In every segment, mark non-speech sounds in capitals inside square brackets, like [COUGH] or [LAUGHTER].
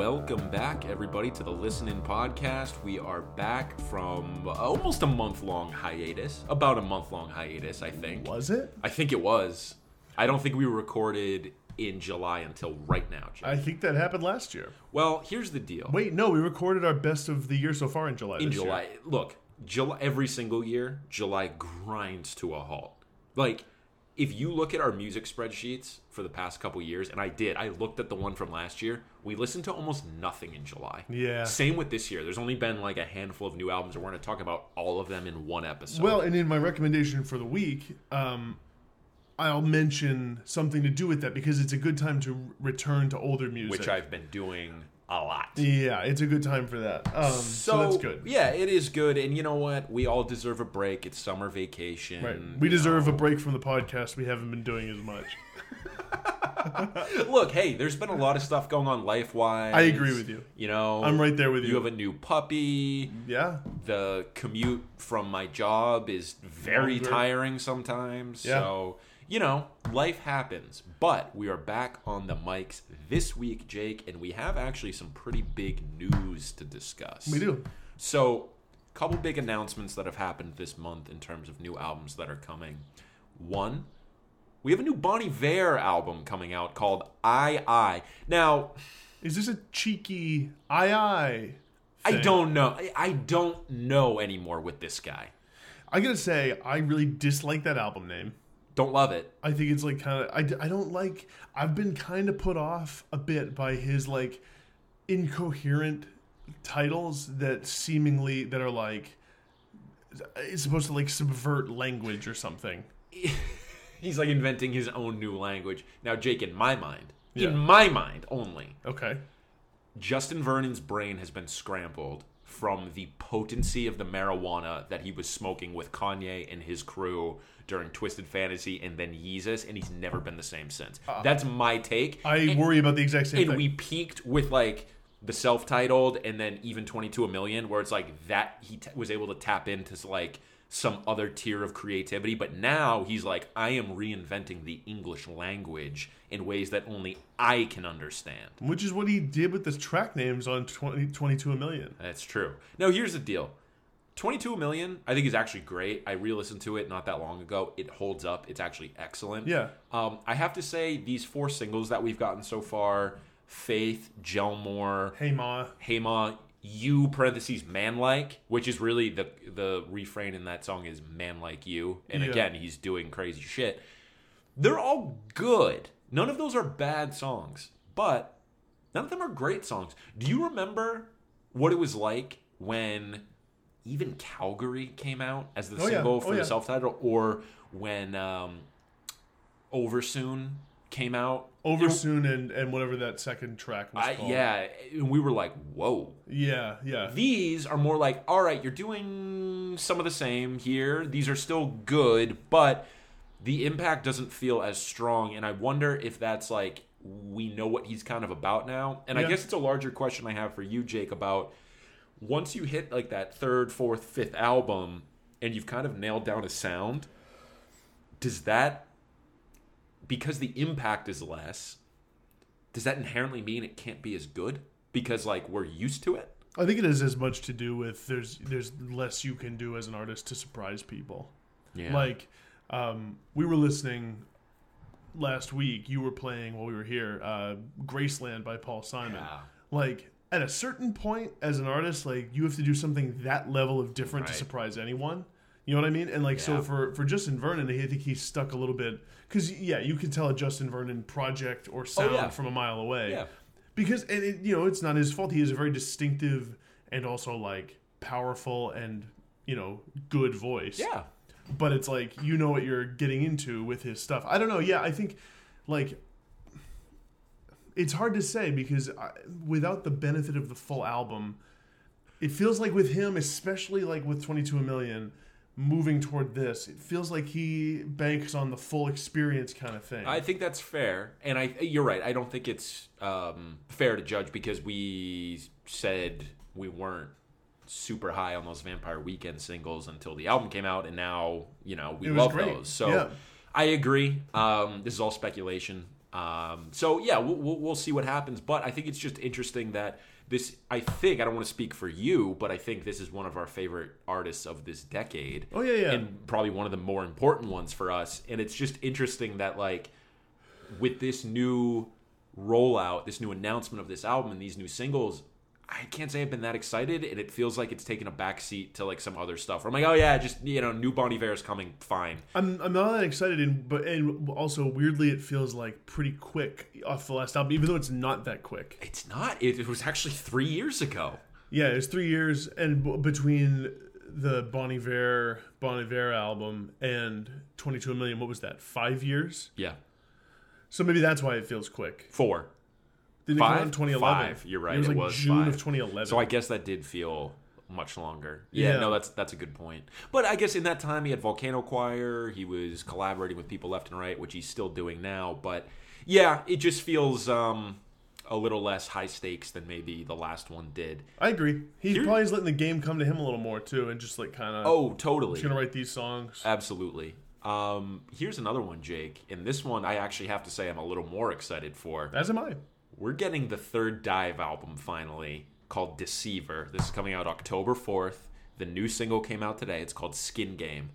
Welcome back, everybody, to the Listen In podcast. We are back from almost a month long hiatus. About a month long hiatus, I think. Was it? I think it was. I don't think we recorded in July until right now, Jim. I think that happened last year. well, here's the deal. Wait, no, we recorded our best of the year so far in July. in this year. July, look, July every single year, July grinds to a halt. Like, if you look at our music spreadsheets for the past couple years, and I did, I looked at the one from last year. We listened to almost nothing in July. Yeah. Same with this year. There's only been like a handful of new albums, and we're going to talk about all of them in one episode. Well, and in my recommendation for the week, um, I'll mention something to do with that because it's a good time to return to older music. which I've been doing a lot. yeah, it's a good time for that. Um, so, that's good. Yeah, it is good. And you know what? We all deserve a break. It's summer vacation. Right. We deserve know. a break from the podcast. We haven't been doing as much. [LAUGHS] Look, hey, there's been a lot of stuff going on life wise. I agree with you. You know, I'm right there with you. You have a new puppy. Yeah. The commute from my job is very Longer. tiring sometimes. Yeah. So, you know, life happens. But we are back on the mics this week, Jake, and we have actually some pretty big news to discuss. We do. So, a couple big announcements that have happened this month in terms of new albums that are coming. One, we have a new Bon Iver album coming out called I I. Now, Is this a cheeky I? I thing? don't know. I, I don't know anymore with this guy. I gotta say, I really dislike that album name. Don't love it. I think it's like kind of I, I don't like I've been kind of put off a bit by his like incoherent titles that seemingly that are like it's supposed to like subvert language or something. [LAUGHS] He's like inventing his own new language. Now, Jake, in my mind, Yeah. in my mind only, Okay. Justin Vernon's brain has been scrambled from the potency of the marijuana that he was smoking with Kanye and his crew during Twisted Fantasy and then Yeezus, and he's never been the same since. Uh, That's my take. I and, worry about the exact same and thing. we peaked with like the self-titled and then even 22 a million where it's like that he t- was able to tap into like some other tier of creativity but now he's like i am reinventing the english language in ways that only i can understand. Which is what he did with the track names on 20, 22 a million. that's true. Now here's the deal. 22 million i think is actually great. I re-listened to it not that long ago. It holds up. It's actually excellent. Yeah. um, i have to say these four singles that we've gotten so far faith Jelmore Hey ma. Hey Ma, you parentheses man like, which is really the the refrain in that song is man like you. And Yeah. again, he's doing crazy shit. They're all good. None of those are bad songs, but none of them are great songs. Do you remember what it was like when even Calgary came out as the Oh, yeah. single Oh, for yeah. the self title, or when um, Oversoon came out? Over It- soon and and whatever that second track was I, called. yeah, and we were like, whoa. Yeah, yeah. These are more like, all right, you're doing some of the same here. These are still good, but the impact doesn't feel as strong. And I wonder if that's like, we know what he's kind of about now. And I guess it's a larger question I have for you, Jake, about once you hit like that third, fourth, fifth album and you've kind of nailed down a sound, does that, because the impact is less, does that inherently mean it can't be as good? Because like we're used to it? I think it has as much to do with there's there's less you can do as an artist to surprise people. Yeah. Like, um, we were listening last week. You were playing while we were here. Uh, Graceland by Paul Simon. Yeah. Like at a certain point, as an artist, like you have to do something that level of different to surprise anyone. You know what I mean? And like Yeah. so for for Justin Vernon, I think he's stuck a little bit because yeah, you can tell a Justin Vernon project or sound Oh, yeah. from a mile away Yeah. because and it, you know it's not his fault. He has a very distinctive and also like powerful and you know good voice. Yeah. But it's like you know what you're getting into with his stuff. I don't know. Yeah, I think like it's hard to say because I, without the benefit of the full album, it feels like with him, especially like with 22 a million, moving toward this, it feels like he banks on the full experience kind of thing. I think that's fair, and I you're right. I don't think it's um, fair to judge because we said we weren't super high on those Vampire Weekend singles until the album came out, and now you know we love great. those. So Yeah. I agree. Um, this is all speculation. Um, so yeah, we'll, we'll, we'll see what happens. But I think it's just interesting that this. I think I don't want to speak for you, but I think this is one of our favorite artists of this decade. Oh, yeah, yeah. and probably one of the more important ones for us. And it's just interesting that like with this new rollout, this new announcement of this album and these new singles, I can't say I've been that excited, and it feels like it's taken a backseat to like some other stuff. I'm like, oh yeah, just you know, new Bon Iver is coming, fine. I'm, I'm not that excited, and but and also weirdly, it feels like pretty quick off the last album, even though it's not that quick. It's not. It, it was actually three years ago. Yeah, it was three years, and b- between the Bon Iver Bon Iver album and 22 Million, what was that? Five years. Yeah, So maybe that's why it feels quick. four. Did it come out in 2011? Five. You're right, It was it was June five. of 2011. So I guess that did feel much longer. Yeah, Yeah. no, that's that's a good point. But I guess in that time he had Volcano Choir. He was collaborating with people left and right, which he's still doing now. But yeah, it just feels um, a little less high stakes than maybe the last one did. I agree. He Here- probably is letting the game come to him a little more too, and just like kind of. Oh, totally. He's gonna write these songs. Absolutely. Um, here's another one, Jake. And this one I actually have to say I'm a little more excited for. As am I. We're getting the third DIIV album finally called Deceiver. This is coming out October 4th. The new single came out today. It's called Skin Game.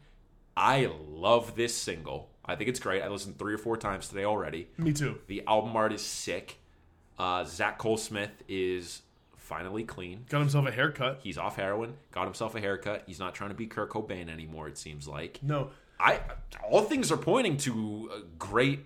I love this single. I think it's great. I listened three or four times today already. Me too. The album art is sick. Uh, Zach Cole Smith is finally clean. Got himself a haircut. He's off heroin, got himself a haircut. He's not trying to be Kurt Cobain anymore, it seems like. No, I all things are pointing to a great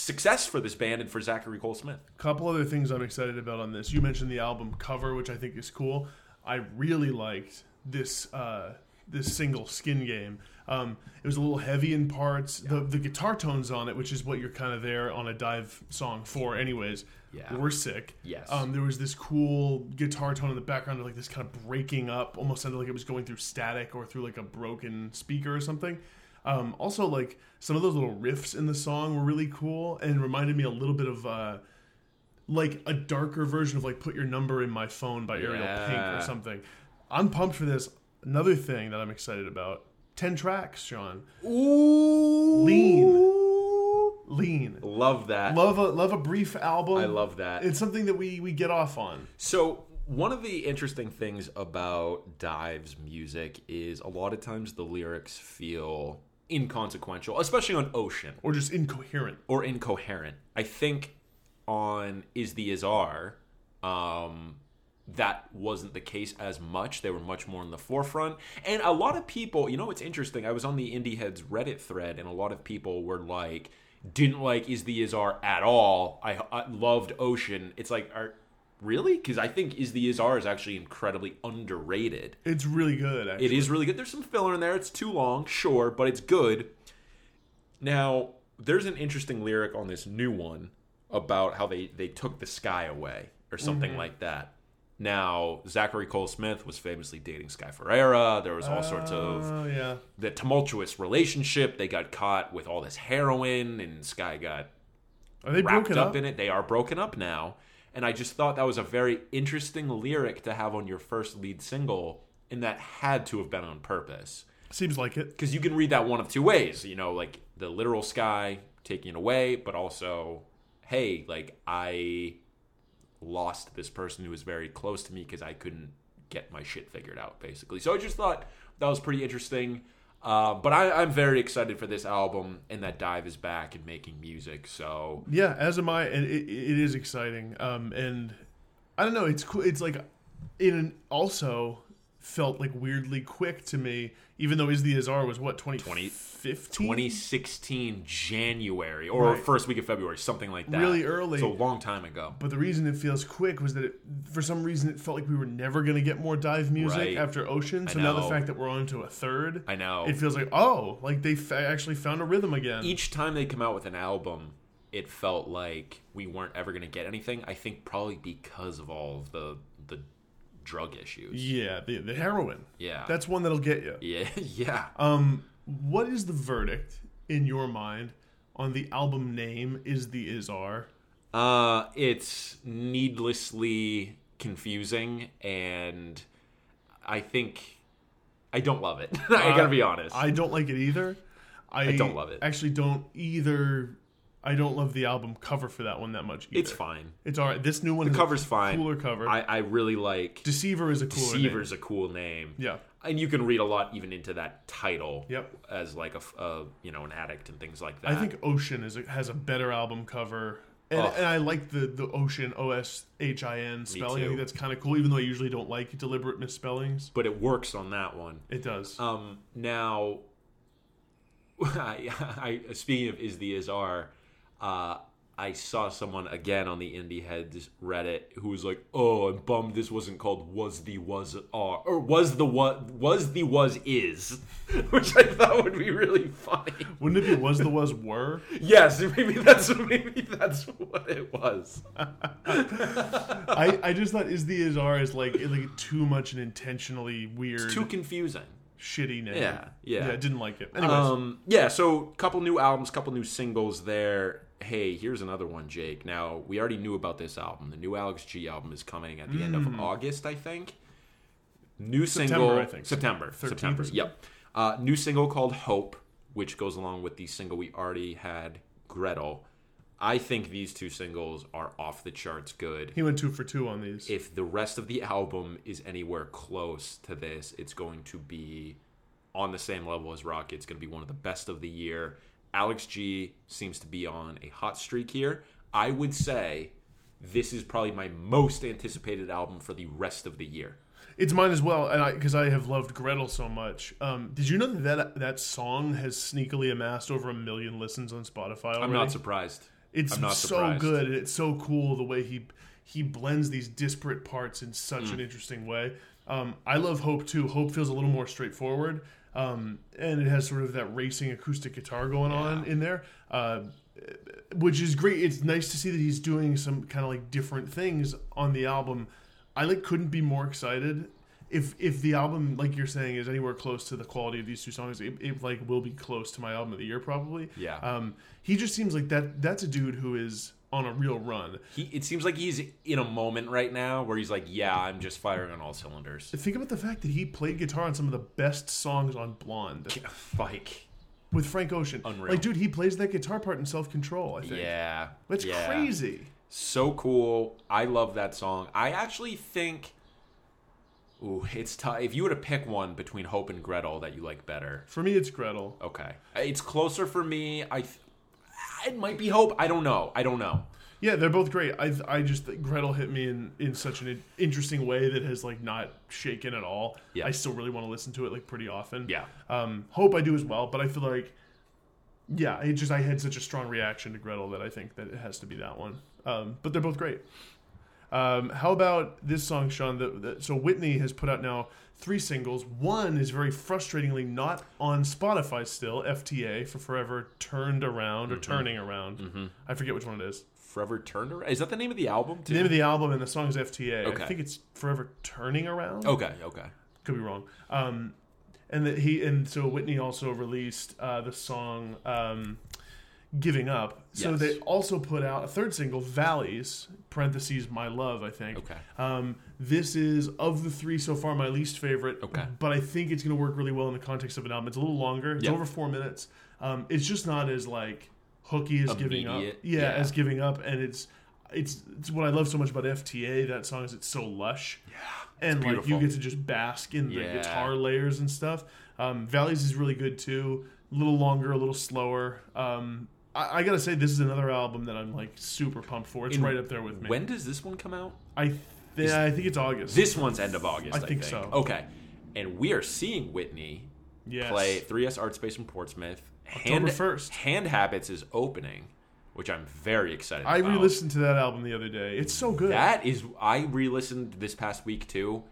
success for this band and for Zachary Cole Smith. A couple other things I'm excited about on this. You mentioned the album cover, which I think is cool. I really liked this uh, this single "Skin Game." Um, it was a little heavy in parts. The the guitar tones on it, which is what you're kind of there on a DIIV song for, anyways. Yeah. We're sick. Yes. Um, there was this cool guitar tone in the background, of like this kind of breaking up, almost sounded like it was going through static or through like a broken speaker or something. Um, also, like some of those little riffs in the song were really cool and reminded me a little bit of uh, like a darker version of like "Put Your Number in My Phone" by Ariel Pink or something. I'm pumped for this. Another thing that I'm excited about: ten tracks, Sean. Ooh. Lean. Lean. Love that. Love a love a brief album. I love that. It's something that we we get off on. So, one of the interesting things about DIIV's music is a lot of times the lyrics feel inconsequential, especially on Oshin or just incoherent. or incoherent. I think on Is the Is Are, um, that wasn't the case as much. They were much more in the forefront. And a lot of people, you know what's interesting? I was on the Indie Heads Reddit thread, and a lot of people were like, didn't like Is the Is Are at all. I, I loved Oshin. It's like, are, really? Because I think Is the Is Are is actually incredibly underrated. It's really good. Actually. It is really good. There's some filler in there. It's too long, sure, but it's good. Now, there's an interesting lyric on this new one about how they, they took the sky away or something mm-hmm. like that. Now, Zachary Cole Smith was famously dating Sky Ferreira. There was all sorts of Oh yeah. the tumultuous relationship. They got caught with all this heroin, and Sky got Are they wrapped broken up, up? in it. They are broken up now. And I just thought that was a very interesting lyric to have on your first lead single, and that had to have been on purpose. Seems like it. Because you can read that one of two ways, you know, like the literal sky taking it away, but also, hey, like I lost this person who was very close to me because I couldn't get my shit figured out, basically. So I just thought that was pretty interesting. Uh, but I, I'm very excited for this album and that DIIV is back and making music. So Yeah, as am I, and it, it is exciting. Um, and I don't know, it's cool. It's like it also felt like weirdly quick to me, even though Is the Is Are was what 2015, 2016 January or Right. first week of February, something like that. Really early. So a long time ago. But the reason it feels quick was that it, for some reason it felt like we were never going to get more DIIV music Right. after Oshin. So now the fact that we're on to a third, I know. it feels like oh, like they fa- actually found a rhythm again. each time they come out with an album, it felt like we weren't ever going to get anything. I think probably because of all of the drug issues. yeah, the the heroin. Yeah. That's one that'll get you. yeah, [LAUGHS] yeah. Um, what is the verdict in your mind on the album name? Is the Is Are? Uh, it's needlessly confusing, and I think I don't love it. [LAUGHS] I gotta be honest. I don't like it either. I, don't love it. Actually, don't either I don't love the album cover for that one that much. Either. It's fine. It's all right. This new one, The cover's a fine. cooler cover. I, I really like Deceiver is a cooler name. Deceiver's a cool name. Yeah. And you can read a lot even into that title. Yep. As like a, a you know an addict and things like that. I think Oshin is a, has a better album cover, and, Oh. and I like the the Oshin O S H I N spelling. I think that's kind of cool, even though I usually don't like deliberate misspellings. but it works on that one. It does. Um, now, [LAUGHS] I, [LAUGHS] I speaking of is the is are, uh, I saw someone again on the Indie Heads Reddit who was like, "Oh, I'm bummed this wasn't called was the was are or was the what was the was is," [LAUGHS] which I thought would be really funny. Wouldn't it be was the was were? Yes, [LAUGHS] maybe that's maybe that's what it was. [LAUGHS] I, I just thought is the is are is like like too much and intentionally weird, Too confusing. shitty name. Yeah, yeah. yeah. I didn't like it. Anyways, Um, yeah, so couple new albums, couple new singles there. Hey, here's another one, Jake. Now we already knew about this album. The new Alex G album is coming at the end of August, I think. New Mm. September, single I think. September. 13th September. Yep. Uh, new single called Hope, which goes along with the single we already had, Gretel. I think these two singles are off the charts good he went two for two on these. if the rest of the album is anywhere close to this, it's going to be on the same level as Rocket. It's going to be one of the best of the year. Alex G seems to be on a hot streak here. I would say this is probably my most anticipated album for the rest of the year. It's mine as well, and because I have loved Gretel so much. Um, did you know that, that that song has sneakily amassed over a million listens on Spotify already? I'm not surprised. It's not so surprised. good, and it's so cool the way he he blends these disparate parts in such Mm. an interesting way. Um, I love Hope too. Hope feels a little more straightforward, um, and it has sort of that racing acoustic guitar going on in there, uh, which is great. It's nice to see that he's doing some kind of like different things on the album. I like couldn't be more excited. If if the album, like you're saying, is anywhere close to the quality of these two songs, it, it like will be close to my album of the year probably. Yeah. Um, he just seems like that. That's a dude who is on a real run. He, it seems like he's in a moment right now where he's like, "Yeah, I'm just firing on all cylinders." Think about the fact that he played guitar on some of the best songs on Blonde Like, with Frank Ocean. Unreal. Like, dude, he plays that guitar part in Self Control. I think. yeah, That's yeah. crazy. So cool. I love that song. I actually think. Ooh, it's tough. If you were to pick one between Hope and Gretel that you like better, For me, it's Gretel. okay, it's closer for me. I, th- it might be Hope. I don't know. I don't know. Yeah, they're both great. I I just Gretel hit me in in such an interesting way that has like not shaken at all. Yeah. I still really want to listen to it like pretty often. Yeah. Um, Hope I do as well, but I feel like, yeah, it just I had such a strong reaction to Gretel that I think that it has to be that one. Um, but they're both great. Um, how about this song, Sean? The, the, so Whitney has put out now three singles. One is very frustratingly not on Spotify still. FTA for Forever Turned Around or Turning Around. I forget which one it is. Forever Turned Around. Is that the name of the album? Too? The name of the album and the song is FTA. Okay. I think it's Forever Turning Around. okay. Okay. could be wrong. Um, and that he and so Whitney also released uh, the song um, "Giving Up." So Yes. they also put out a third single, "Valleys" (parentheses My Love). I think. Okay. Um, this is of the three so far my least favorite. Okay. But I think it's going to work really well in the context of an album. It's a little longer. It's Yeah. over four minutes. Um, it's just not as like hooky as giving up. Yeah, Yeah. as giving up, and it's. It's, it's what I love so much about FTA. That song is it's so lush Yeah, and like you get to just bask in the Yeah. guitar layers and stuff. Um, Valleys is really good too. A little longer, a little slower. Um, I, I gotta say, this is another album that I'm like super pumped for. It's In- right up there with me. When does this one come out? I th- I think it's August. This one's end of August. I I think think, so. Okay, and we are seeing Whitney yes. play 3S Art Space in Portsmouth. October 1st. Hand Habits is opening, which I'm very excited I about. re-listened to that album the other day. It's so good. That is, I re-listened this past week too.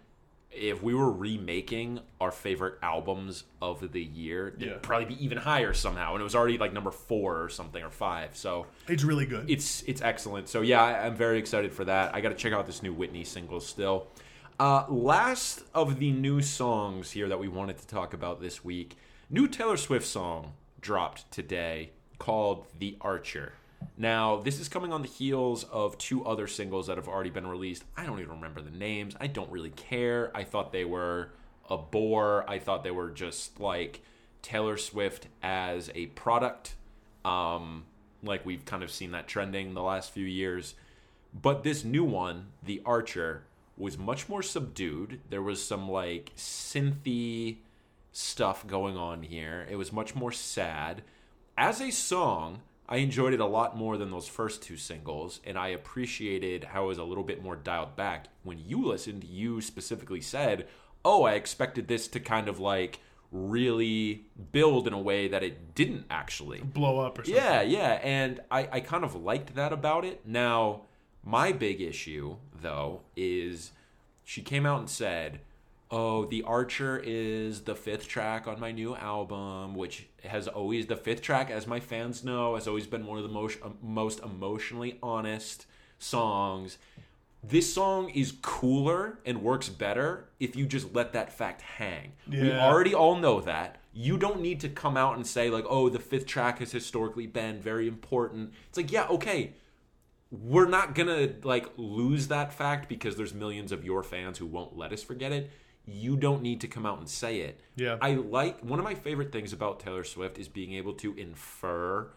If we were remaking our favorite albums of the year, it'd probably be even higher somehow. And it was already like number four or something or five. So it's really good. it's it's excellent. So yeah, I, I'm very excited for that. I got to check out this new Whitney single still. Uh, last of the new songs here that we wanted to talk about this week, new Taylor Swift song dropped today called "The Archer." Now, this is coming on the heels of two other singles that have already been released. I don't even remember the names. I don't really care. I thought they were a bore. I thought they were just like Taylor Swift as a product. Um, like we've kind of seen that trending the last few years. But this new one, The Archer, was much more subdued. There was some like synthy stuff going on here. It was much more sad. As a song, I enjoyed it a lot more than those first two singles, and I appreciated how it was a little bit more dialed back. When you listened, you specifically said, Oh, I expected this to kind of like really build in a way that it didn't actually. Blow up or something. Yeah, yeah. And I, I kind of liked that about it. Now, my big issue, though, is she came out and said, Oh, The Archer is the fifth track on my new album, which has always, the fifth track, as my fans know, has always been one of the most, um, most emotionally honest songs. This song is cooler and works better if you just let that fact hang. We already all know that. You don't need to come out and say, like, oh, the fifth track has historically been very important. It's like, yeah, okay, we're not gonna like lose that fact because there's millions of your fans who won't let us forget it. You don't need to come out and say it. Yeah. I like one of my favorite things about Taylor Swift is being able to infer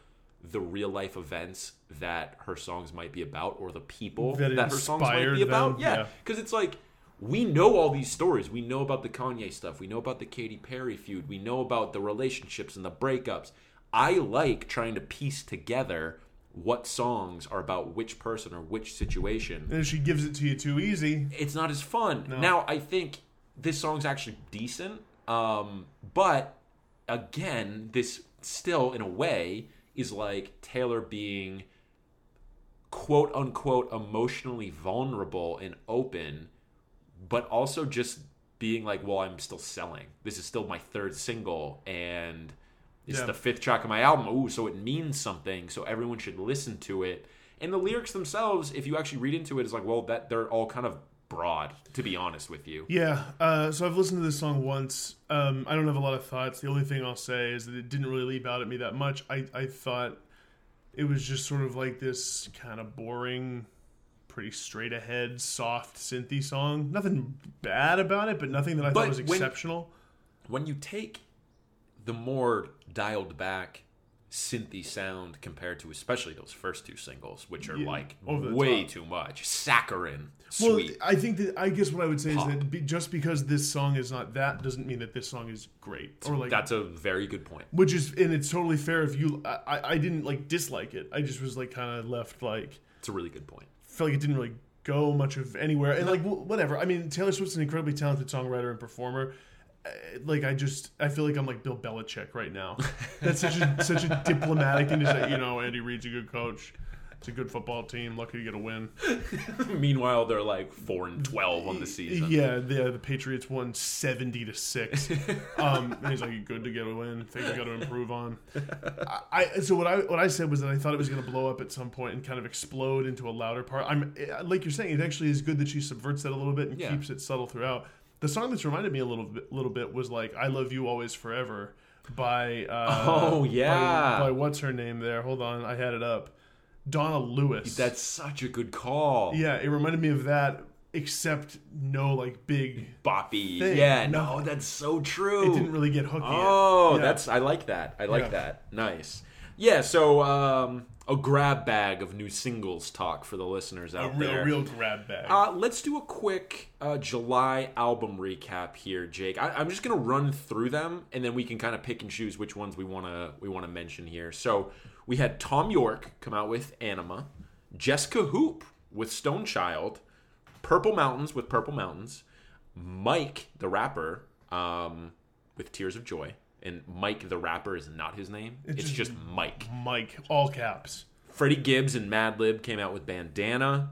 the real life events that her songs might be about or the people That that, her songs might be about. them, Yeah. yeah. Because it's like we know all these stories. We know about the Kanye stuff. We know about the Katy Perry feud. We know about the relationships and the breakups. I like trying to piece together what songs are about which person or which situation. And if she gives it to you too easy, It's not as fun. No. Now, I think this song's actually decent. Um, but again, this still, in a way, is like Taylor being quote unquote emotionally vulnerable and open, but also just being like, well, I'm still selling. This is still my third single, and it's Yeah. the fifth track of my album. Ooh, so it means something. So everyone should listen to it. And the lyrics themselves, if you actually read into it, is like, well, that they're all kind of broad, to be honest with you. Yeah, uh, so I've listened to this song once. Um, I don't have a lot of thoughts. The only thing I'll say is that it didn't really leap out at me that much. I, I thought it was just sort of like this kind of boring, pretty straight ahead, soft synthy song. Nothing bad about it, but nothing that I But thought was when- exceptional. When you take the more dialed back synthy sound compared to especially those first two singles, which are Yeah, like way top. too much, saccharine, Well, sweet. I think that I guess what I would say Pop. is that be, just because this song is not that doesn't mean that this song is great or like That's a very good point. which is and it's totally fair if you I, I I didn't like dislike it. I just was like kind of left like It's a really good point. felt like it didn't really go much of anywhere and like whatever. I mean Taylor Swift's an incredibly talented songwriter and performer. Uh, Like I just I feel like I'm like Bill Belichick right now. That's such a [LAUGHS] such a diplomatic and just like, you know Andy Reid's a good coach. It's a good football team. Lucky to get a win. [LAUGHS] Meanwhile, they're like four and twelve on the season. Yeah, the the Patriots won seventy to six. [LAUGHS] Um, and he's like, "Good to get a win. Things we got to improve on." I, I so what I what I said was that I thought it was going to blow up at some point and kind of explode into a louder part. I'm eh, like you're saying, it actually is good that she subverts that a little bit and Yeah. keeps it subtle throughout. The song that's reminded me a little bit, little bit was like "I Love You Always Forever" by uh, Oh, by- yeah. by, what's her name there? Hold on, I had it up. Donna Lewis. That's such a good call. yeah, it reminded me of that, except no like big Boppy. Thing. Yeah, No. no, that's so true. it didn't really get hooky. Oh, Yeah. that's I like that. I like Yeah. that. Nice. Yeah, so um, a grab bag of new singles talk for the listeners a out real, there. A real grab bag. Uh, let's do a quick uh, July album recap here, Jake. I, I'm just gonna run through them, and then we can kind of pick and choose which ones we wanna we wanna mention here. So we had Thom Yorke come out with Anima, Jesca Hoop with Stone Child, Purple Mountains with Purple Mountains, Mike the rapper um, with Tears of Joy, and Mike the rapper is not his name; it's, just- just Mike. Mike, all caps. Freddie Gibbs and Madlib came out with Bandana.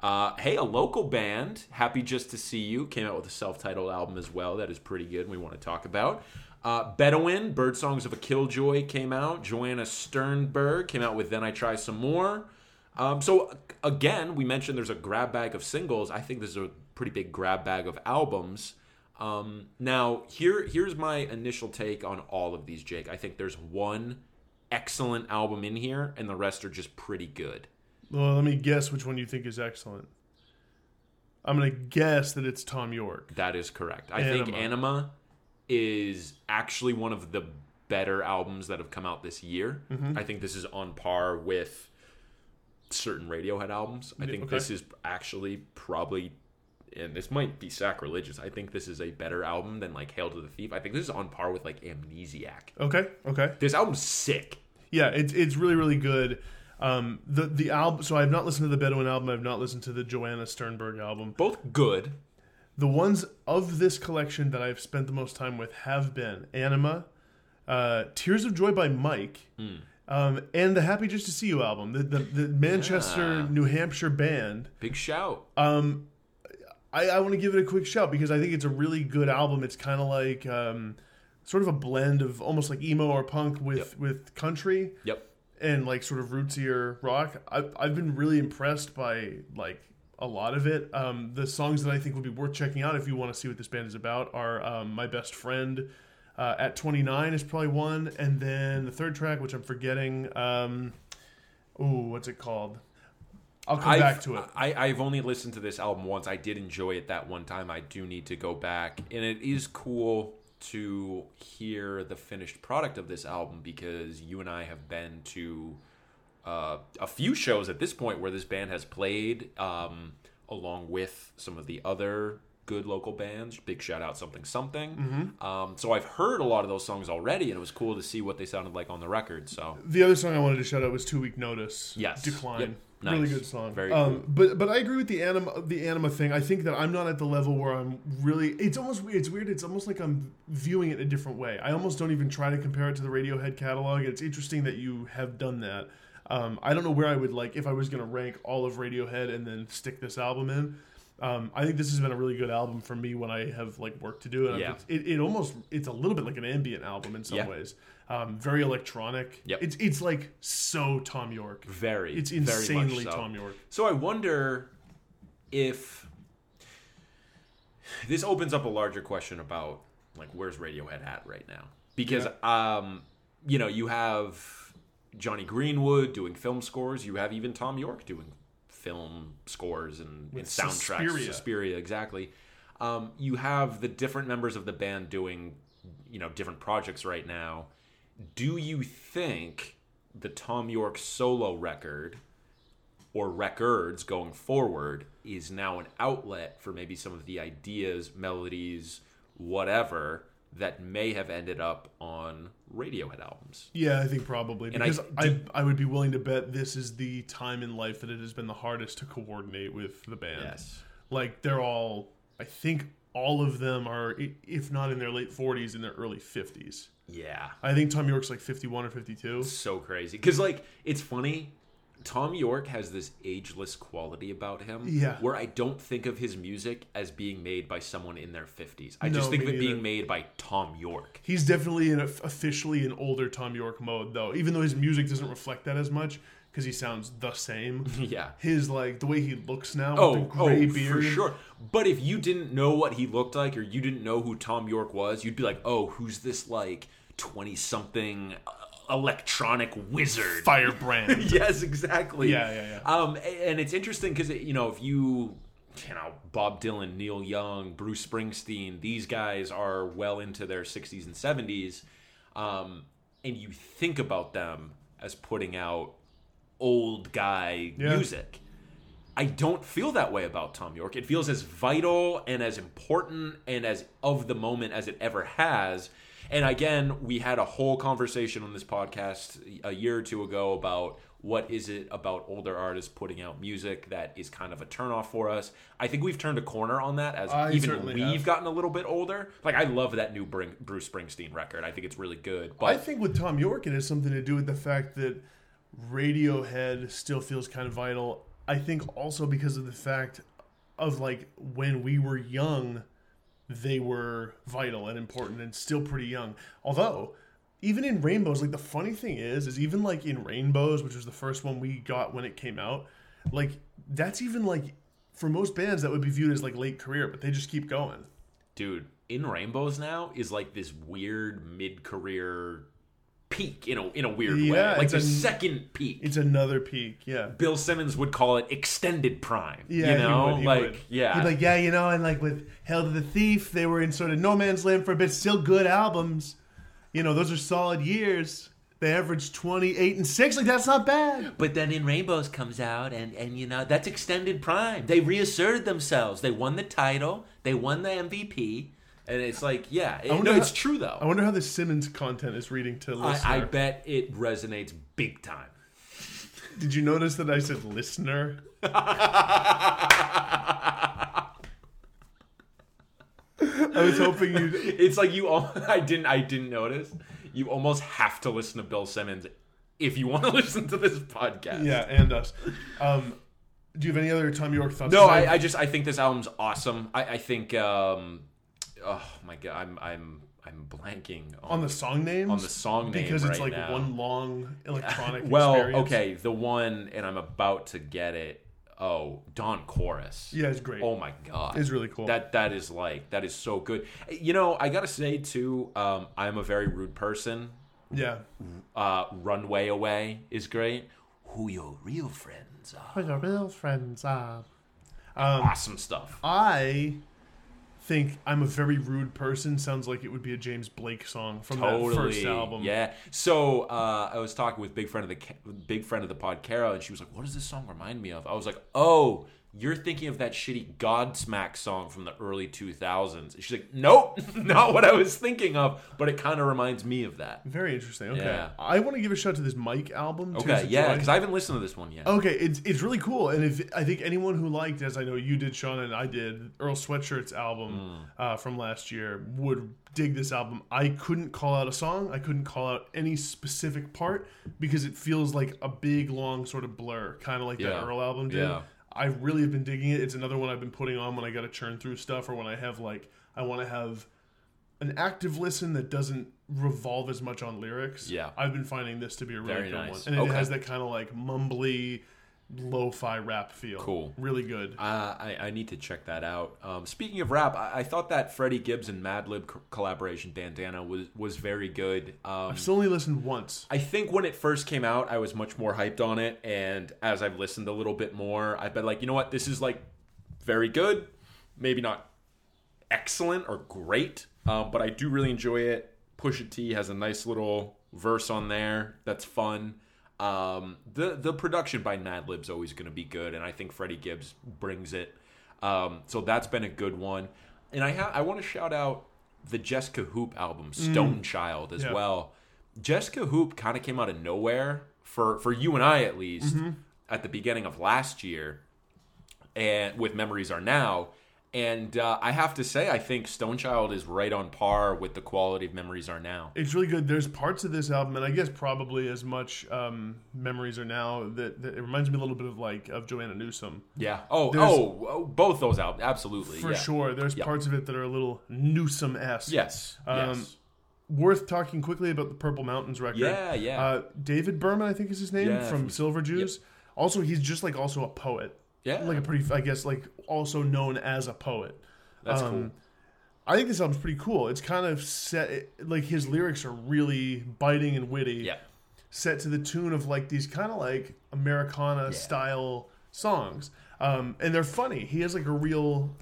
Uh, hey, a local band, Happy Just to See You, came out with a self-titled album as well. That is pretty good. We want to talk about. Uh, Bedouine, Bird Songs of a Killjoy came out. Joanna Sternberg came out with Then I Try Some More. Um, so again, we mentioned there's a grab bag of singles. I think this is a pretty big grab bag of albums. Um, now, here here's my initial take on all of these, Jake. I think there's one excellent album in here, and the rest are just pretty good. Well, let me guess which one you think is excellent. I'm gonna guess that it's Thom Yorke. That is correct. I think Anima. Anima is actually one of the better albums that have come out this year. Mm-hmm. I think this is on par with certain Radiohead albums. I think okay. this is actually probably and this might be sacrilegious. I think this is a better album than like Hail to the Thief. I think this is on par with like Amnesiac. Okay, okay. This album's sick. Yeah, it's it's really really good. Um, the the album. So I've not listened to the Bedouine album. I've not listened to the Joanna Sternberg album. Both good. The ones of this collection that I've spent the most time with have been Anima, uh, Tears of Joy by Mike, um, and the Happy Just to See You album. The the, the Manchester, Yeah. New Hampshire band. Big shout. Um, I, I want to give it a quick shout because I think it's a really good album. It's kind of like um, sort of a blend of almost like emo or punk with Yep. with country Yep. and like sort of rootsier rock. I've, I've been really impressed by like a lot of it. Um, the songs that I think would be worth checking out if you want to see what this band is about are um, My Best Friend uh, at 29 is probably one. And then the third track, which I'm forgetting. Um, ooh, what's it called? I'll come I've, back to it. I, I've only listened to this album once. I did enjoy it that one time. I do need to go back. And it is cool to hear the finished product of this album because you and I have been to uh, a few shows at this point where this band has played um, along with some of the other good local bands. Big shout out Something Something. Mm-hmm. Um, so I've heard a lot of those songs already, and it was cool to see what they sounded like on the record. So The other song I wanted to shout out was Two Week Notice. Yes. Decline. Yep. Really good song. Very um, cool. But but I agree with the anima the anima thing. I think that I'm not at the level where I'm really. It's almost it's weird. It's almost like I'm viewing it a different way. I almost don't even try to compare it to the Radiohead catalog. It's interesting that you have done that. Um, I don't know where I would like if I was going to rank all of Radiohead and then stick this album in. Um, I think this has been a really good album for me when I have like work to do. And Yeah. it, it almost it's a little bit like an ambient album in some Yeah. ways. Um, very electronic. Yep. It's it's like so Thom Yorke. very, It's very insanely so. Thom Yorke. So I wonder if this opens up a larger question about like where's Radiohead at right now? Because um, you know, you have Jonny Greenwood doing film scores, you have even Thom Yorke doing film scores and, and soundtracks. Suspiria. Suspiria, exactly. Um, you have the different members of the band doing, you know, different projects right now. Do you think the Thom Yorke solo record or records going forward is now an outlet for maybe some of the ideas, melodies, whatever that may have ended up on Radiohead albums. Yeah, I think probably And I because I, do- I would be willing to bet this is the time in life that it has been the hardest to coordinate with the band. Yes. Like they're all, I think all of them are, if not in their late forties, in their early fifties. Yeah. I think Thom Yorke's like fifty-one or fifty-two. So crazy. Because, like, it's funny. Thom Yorke has this ageless quality about him Yeah. where I don't think of his music as being made by someone in their 50s. I No, just think of it being made by Thom Yorke. He's definitely in a, officially an older Thom Yorke mode, though. Even though his music doesn't reflect that as much, because he sounds the same. [LAUGHS] yeah. His like the way he looks now Oh, with the gray oh, beard. for sure. But if you didn't know what he looked like, or you didn't know who Thom Yorke was, you'd be like, "Oh, who's this like twenty-something uh, electronic wizard?" Firebrand. [LAUGHS] yes, exactly. Yeah, yeah, yeah. Um, and it's interesting because you know if you, you know, Bob Dylan, Neil Young, Bruce Springsteen, these guys are well into their sixties and seventies, um, and you think about them as putting out old guy Yeah. music. I don't feel that way about Thom Yorke. It feels as vital and as important and as of the moment as it ever has. And again, we had a whole conversation on this podcast a year or two ago about what is it about older artists putting out music that is kind of a turnoff for us. I think we've turned a corner on that as I even we've have. gotten a little bit older. Like I love that new Bruce Springsteen record. I think it's really good. But I think with Thom Yorke, it has something to do with the fact that Radiohead still feels kind of vital. I think also because of the fact of like when we were young, they were vital and important and still pretty young. Although, even in Rainbows, like the funny thing is, is even like in Rainbows, which was the first one we got when it came out, like that's even like for most bands that would be viewed as like late career, but they just keep going. dude, in Rainbows now is like this weird mid-career peak in a in a weird Yeah, way, like the a- second peak. It's another peak, yeah. Bill Simmons would call it extended prime. Yeah, you know, he would, he like would. yeah, He'd be like, yeah, you know, and like with Hail to the Thief, they were in sort of no man's land for a bit, still good albums. you know, those are solid years. They averaged 28 and 6. Like, that's not bad. But then in Rainbows comes out, and and you know that's extended prime. They reasserted themselves. They won the title. They won the MVP. And it's like, yeah, it, no, it's true though. I wonder how the Simmons content is reading to listener. I, I bet it resonates big time. Did you notice that I said listener? I was hoping you. [LAUGHS] It's like you. al- [LAUGHS] I didn't. I didn't notice. You almost have to listen to Bill Simmons if you want to [LAUGHS] listen to this podcast. Yeah, and us. Um, do you have any other Thom Yorke thoughts? No, I, I just I think this album's awesome. I, I think. um Oh my god, I'm I'm I'm blanking on the song names on the song name because it's right like now. one long electronic. [LAUGHS] Well, experience. okay, the one, and I'm about to get it. Oh, Dawn Chorus. Yeah, it's great. Oh my god, It's really cool. That that is like that is so good. You know, I gotta say too, um, I'm a very rude person. Yeah. Uh, Runway Away is great. Who your real friends are? Who your real friends are. Awesome stuff. I think I'm a very rude person. Sounds like it would be a James Blake song from that first album. Yeah. So uh, I was talking with big friend of the big friend of the pod, Kara, and she was like, "What does this song remind me of?" I was like, "Oh, you're thinking of that shitty Godsmack song from the early 2000s." And she's like, "Nope, [LAUGHS] not what I was thinking of, but it kind of reminds me of that." Very interesting. Okay. Yeah. I want to give a shout to this Mike album. Okay, yeah, because I haven't listened to this one yet. Okay, it's it's really cool, and if I think anyone who liked, as I know you did, Sean, and I did, Earl Sweatshirt's album uh, from last year would dig this album. I couldn't call out a song. I couldn't call out any specific part because it feels like a big long sort of blur, kind of like Yeah. that Earl album did. Yeah. I really have been digging it. It's another one I've been putting on when I got to churn through stuff or when I have like I want to have an active listen that doesn't revolve as much on lyrics. Yeah. I've been finding this to be a really Very good nice. one, and it Okay. has that kind of like mumbly, lo-fi rap feel. Cool. really good. Uh, I, I need to check that out. Um, speaking of rap, I, I thought that Freddie Gibbs and Madlib co- collaboration, Bandana, was was very good. Um, I've still only listened once. I think when it first came out, I was much more hyped on it, and as I've listened a little bit more, I've been like, you know what, this is like very good, maybe not excellent or great, um, but I do really enjoy it. Pusha T has a nice little verse on there that's fun. Um, the the production by Madlib's always going to be good, and I think Freddie Gibbs brings it. Um, so that's been a good one, and I ha- I want to shout out the Jesca Hoop album, Stone Child, as Yeah. well. Jesca Hoop kind of came out of nowhere for for you and I at least at the beginning of last year, and with Memories Are Now. And uh, I have to say, I think Stonechild is right on par with the quality of Memories Are Now. It's really good. There's parts of this album, and I guess probably as much um, memories are now that, that it reminds me a little bit of like of Joanna Newsom Yeah. Oh, There's- oh, oh, both those albums, absolutely. for yeah. sure. There's parts of it that are a little Newsom esque. Yes. Um, yes. Worth talking quickly about the Purple Mountains record. Yeah, yeah. Uh, David Berman, I think is his name Yeah, from, from- Silver Jews. Also, he's just like also a poet. Yeah. like a pretty, I guess, like also known as a poet. That's um, cool. I think this album's pretty cool. It's kind of set like his lyrics are really biting and witty. Yeah. Set to the tune of like these kind of like Americana style songs. Um, and they're funny. He has like a real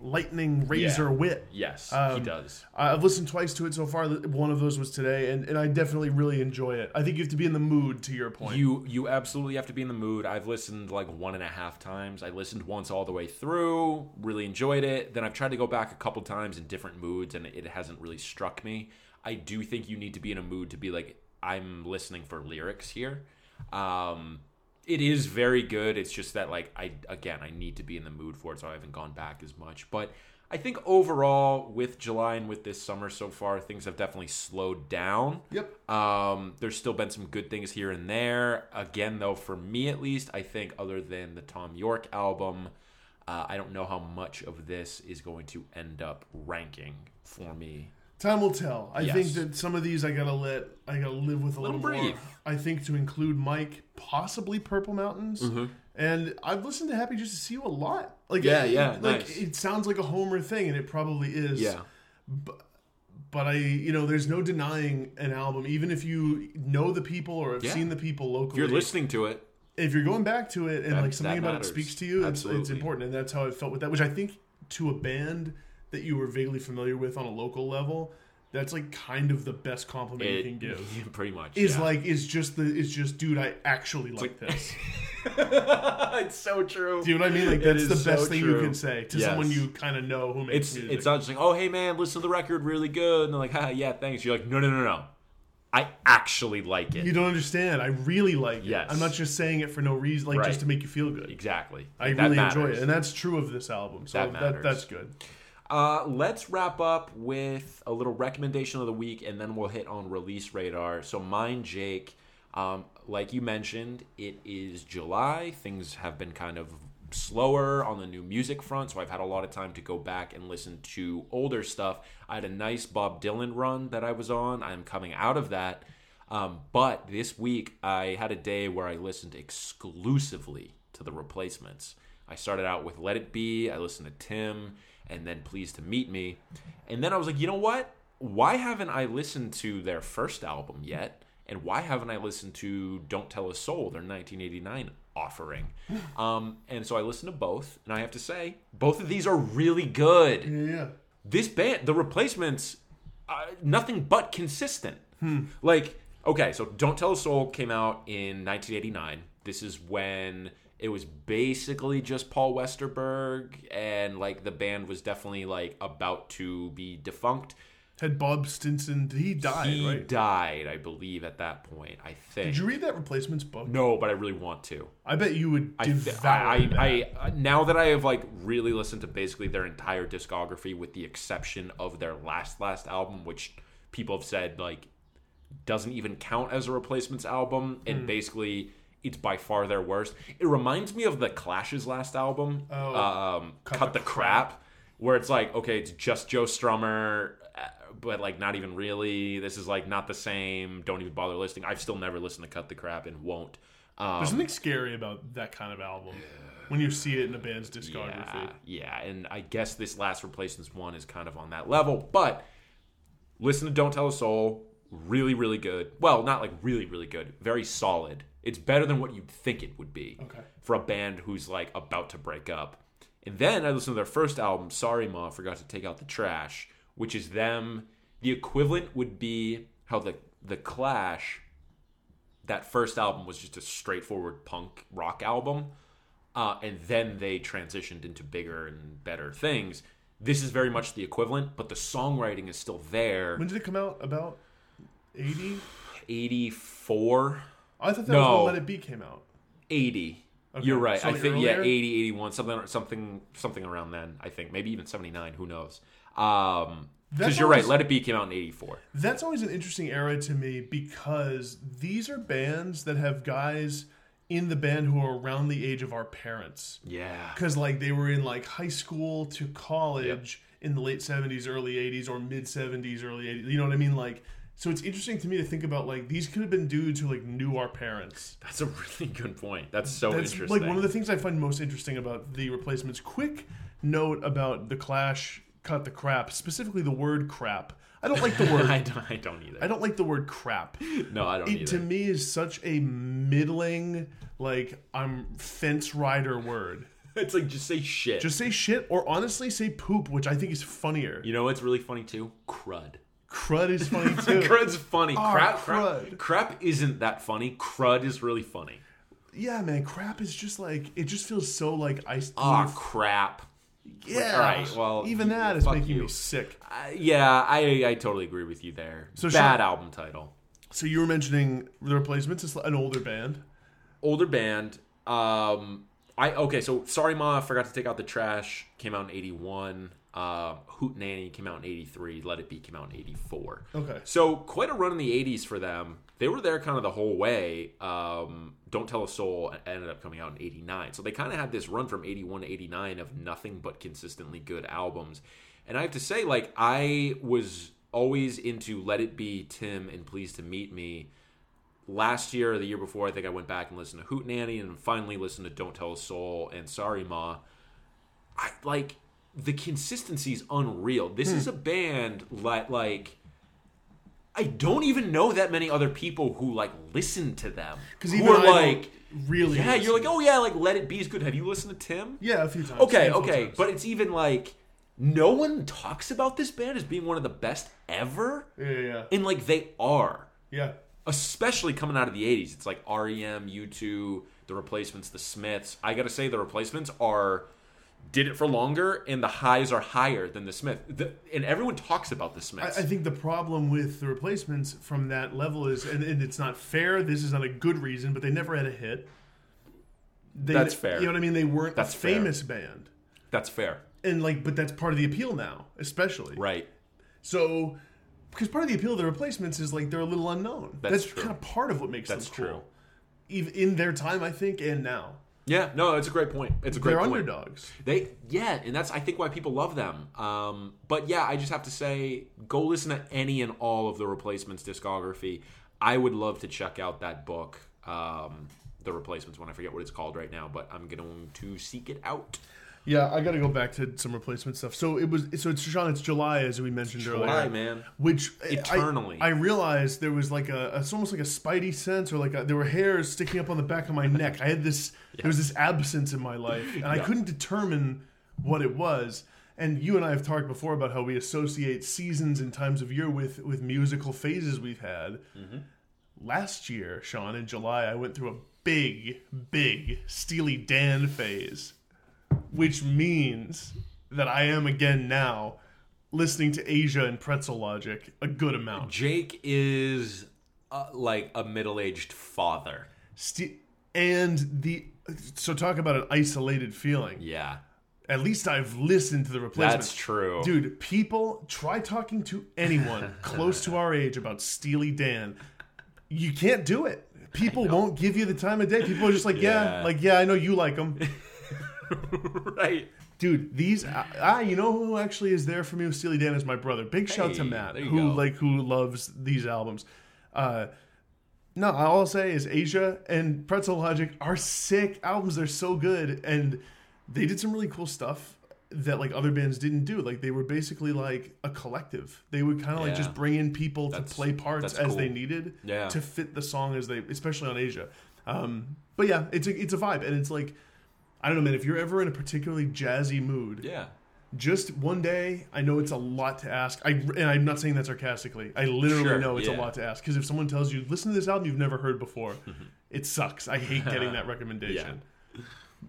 lightning razor Yeah. wit. Yes, he um, does. I've listened twice to it so far. One of those was today, and, and I definitely really enjoy it. I think you have to be in the mood. To your point, You you absolutely have to be in the mood. I've listened like one and a half times. I listened once all the way through, really enjoyed it. Then I've tried to go back a couple times in different moods, and it hasn't really struck me. I do think you need to be in a mood to be like, I'm listening for lyrics here. Um, it is very good. It's just that like I again I need to be in the mood for it, so I haven't gone back as much. But I think overall with July and with this summer so far, things have definitely slowed down. Yep. Um, there's still been some good things here and there. Again, though, for me at least, I think other than the Thom Yorke album, uh, I don't know how much of this is going to end up ranking for me. Time will tell. I Yes. think that some of these I gotta let I gotta live with a 'em little more. I think to include Mike, possibly Purple Mountains, and I've listened to Happy Just to See You a lot. Like Mm-hmm. Yeah, it- yeah, like nice. it sounds like a Homer thing, and it probably is. Yeah, but but I, you know, there's no denying an album, even if you know the people or have Yeah. seen the people locally. If you're listening to it, if you're going back to it and That- like something about it speaks to you, it's, it's important, and that's how I felt with that. Which I think to a band that you were vaguely familiar with on a local level, That's like kind of the best compliment you can give. [LAUGHS] pretty much. Is yeah. like is just the is just dude. I actually like like- this. [LAUGHS] it's so true. Do you know what I mean? Like It that's the so best thing you can say to Yes. someone you kind of know who makes It's music. it's not just like, oh hey man, listen to the record, really good. And they're like, Haha, yeah, thanks. You're like, no, no, no, no. I actually like it. you don't understand. I really like it. I'm not just saying it for no reason, like Right. just to make you feel good. exactly. I that really enjoy it, and that's true of this album. So That that, matters. that's good. Uh, let's wrap up with a little recommendation of the week, and then we'll hit on release radar. So, mine, Jake, um, like you mentioned, it is July. Things have been kind of slower on the new music front, so I've had a lot of time to go back and listen to older stuff. I had a nice Bob Dylan run that I was on. I'm coming out of that. Um, but this week, I had a day where I listened exclusively to the replacements. I started out with Let It Be, I listened to Tim, and then Pleased to Meet Me. And then I was like, you know what? Why haven't I listened to their first album yet? And why haven't I listened to Don't Tell a Soul, their 1989 offering? [LAUGHS] Um, and so I listened to both, and I have to say, both of these are really good Yeah, this band, the replacements, uh, nothing but consistent. Like, okay, so Don't Tell a Soul came out in 1989. This is when it was basically just Paul Westerberg, and like the band was definitely like about to be defunct. Had Bob Stinson? He die? he right? died, I believe, at that point. I think. Did you read that replacements book? no, but I really want to. I bet you would I, th- I, that. I, I now that I have like really listened to basically their entire discography, with the exception of their last last album, which people have said like doesn't even count as a replacements album, and Hmm. basically it's by far their worst. It reminds me of the Clash's last album, Oh, um, Cut, the, crap. where it's like okay, it's just Joe Strummer. uh, But like not even really. This is like not the same. Don't even bother listening. I've still never listened to Cut the Crap and won't. Um, There's something scary about that kind of album when you see it in a band's discography. Yeah, yeah, and I guess this last replacements one is kind of on that level. But listen to Don't Tell a Soul, really, really good. Well, not like really, really good, very solid. It's better than what you'd think it would be Okay. for a band who's like about to break up. And then I listened to their first album, Sorry Ma, forgot to take out the trash, which is them. The equivalent would be how the the Clash. That first album was just a straightforward punk rock album uh, and then they transitioned into bigger and better things. This is very much the equivalent, but the songwriting is still there. When did it come out? About 80? 84, I thought that No. was when Let It Be came out. 80. Okay, You're right. so I think yeah, earlier? 80, 81, something something something around then, I think. Maybe even 79, who knows. Um cuz you're right, Let It Be came out in 84. That's always an interesting era to me because these are bands that have guys in the band who are around the age of our parents. Yeah. Because like they were in like high school to college in the late 70s, early 80s, or mid 70s, early 80s. You know what I mean? Like, so it's interesting to me to think about like these could have been dudes who like knew our parents. That's a [LAUGHS] really good point. That's so That's interesting. like one of the things I find most interesting about the replacements. Quick note about the Clash cut the crap, specifically the word crap. I don't like the [LAUGHS] word. I, don't, I don't either. I don't like the word crap. no, I don't It either. to me is such a middling, like I'm fence rider word. [LAUGHS] it's like just say shit. Just say shit, or honestly say poop, which I think is funnier. you know what's really funny too? Crud. Crud is funny [LAUGHS] too. Crud's funny. Oh, crap, crud. crap, crap isn't that funny. Crud is really funny. yeah, man, crap is just like it just feels so like I. Oh crap. yeah. all right, well, even that is making you. me sick. Uh, yeah, I I totally agree with you there. So Bad album title. So you were mentioning the replacements. It's an older band. Older band. Um, I okay. So sorry, ma. I forgot to take out the trash. Came out in eighty one. Uh, Hootenanny came out in eighty three. Let It Be came out in eighty four. Okay. So quite a run in the '80s for them. They were there kind of the whole way. Um, Don't Tell a Soul ended up coming out in '89. So they kind of had this run from '81 to '89 of nothing but consistently good albums. And I have to say, like I was always into Let It Be, Tim, and Pleased to Meet Me. Last year or the year before, I think I went back and listened to Hootenanny and finally listened to Don't Tell a Soul and Sorry Ma. I like the consistency is unreal. This is hmm. a band like like I don't even know that many other people who like listen to them. Because who even are I like really. yeah, you're like oh yeah, like Let It Be is good. Have you listened to Tim? yeah, a few times. Okay, okay, times. but it's even like no one talks about this band as being one of the best ever, Yeah, yeah, and like they are. yeah. especially coming out of the 80s. It's like REM, U2, The Replacements, The Smiths. I got to say, The Replacements are did it for longer, and the highs are higher than The Smith. The, and everyone talks about The I, Smiths. I think the problem with the replacements from that level is, and, and it's not fair. This is not a good reason, but they never had a hit. They, That's fair. You know what I mean? They weren't That's a fair. famous band, That's fair. and like, but that's part of the appeal now, especially. Right. So, because part of the appeal of the replacements is like they're a little unknown. That's That's, true. kind of part of what makes That's them cool. true. Even in their time, I think, and now Yeah, no, it's a great point. It's a great point. they're point. underdogs. They yeah, and that's I think why people love them. Um, but yeah, I just have to say, go listen to any and all of the replacements discography. I would love to check out that book, um, the replacements one. I forget what it's called right now, but I'm going to seek it out. Yeah, I got to go back to some replacement stuff. So it was. So it's Sean. It's July, as we mentioned July, earlier. July, man. Which Eternally. I, realized there was like a. It's almost like a spidey sense, or like a, there were hairs sticking up on the back of my neck. I had this. [LAUGHS] There was this absence in my life, and I couldn't determine what it was. And you and I have talked before about how we associate seasons and times of year with with musical phases we've had. Mm-hmm. Last year, Sean, in July, I went through a big, big Steely Dan phase which means that I am again now listening to Aja and Pretzel Logic a good amount. Jake is uh, like a middle-aged father. Ste- and the so talk about an isolated feeling. Yeah, At least I've listened to the replacement. that's true. Dude, people try talking to anyone [LAUGHS] close to our age about Steely Dan. You can't do it. People won't give you the time of day. People are just like, yeah, Yeah. like yeah, I know you like them. [LAUGHS] [LAUGHS] right. Dude, these ah, you know who actually is there for me with Steely Dan is my brother. Big shout to Matt, who go. like who loves these albums. Uh, no, all I'll say is Aja and Pretzel Logic are sick albums. They're so good, and they did some really cool stuff that like other bands didn't do. Like they were basically like a collective. They would kind of like just bring in people That's- to play parts as cool. they needed Yeah. to fit the song as they, especially on Aja. Um, but yeah, it's a it's a vibe, and it's like. I don't know, man. If you're ever in a particularly jazzy mood, Yeah. just one day i know it's a lot to ask. I and i'm not saying that sarcastically. I literally Sure, know it's a lot to ask. Because if someone tells you listen to this album you've never heard before [LAUGHS] it sucks. I hate getting that [LAUGHS] recommendation.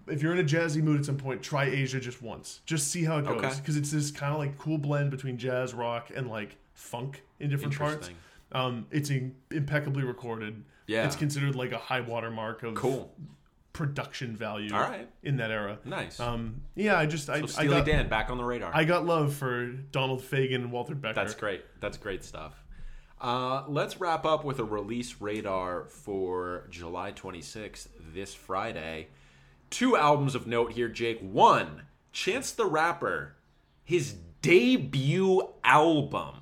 If you're in a jazzy mood at some point try Aja just once. Just see how it goes. Okay. because it's this kind of like cool blend between jazz rock and like funk in different parts. Um, it's in, impeccably recorded. Yeah. it's considered like a high water mark of Cool. Production value All right. in that era Nice. um, yeah i just I, so I Steely got, Dan back on the radar. I got love for Donald Fagen and Walter Becker. That's great. That's great stuff. Uh, let's wrap up with a release radar for July 26th, this Friday. Two albums of note here, Jake. One, Chance the Rapper, his debut album.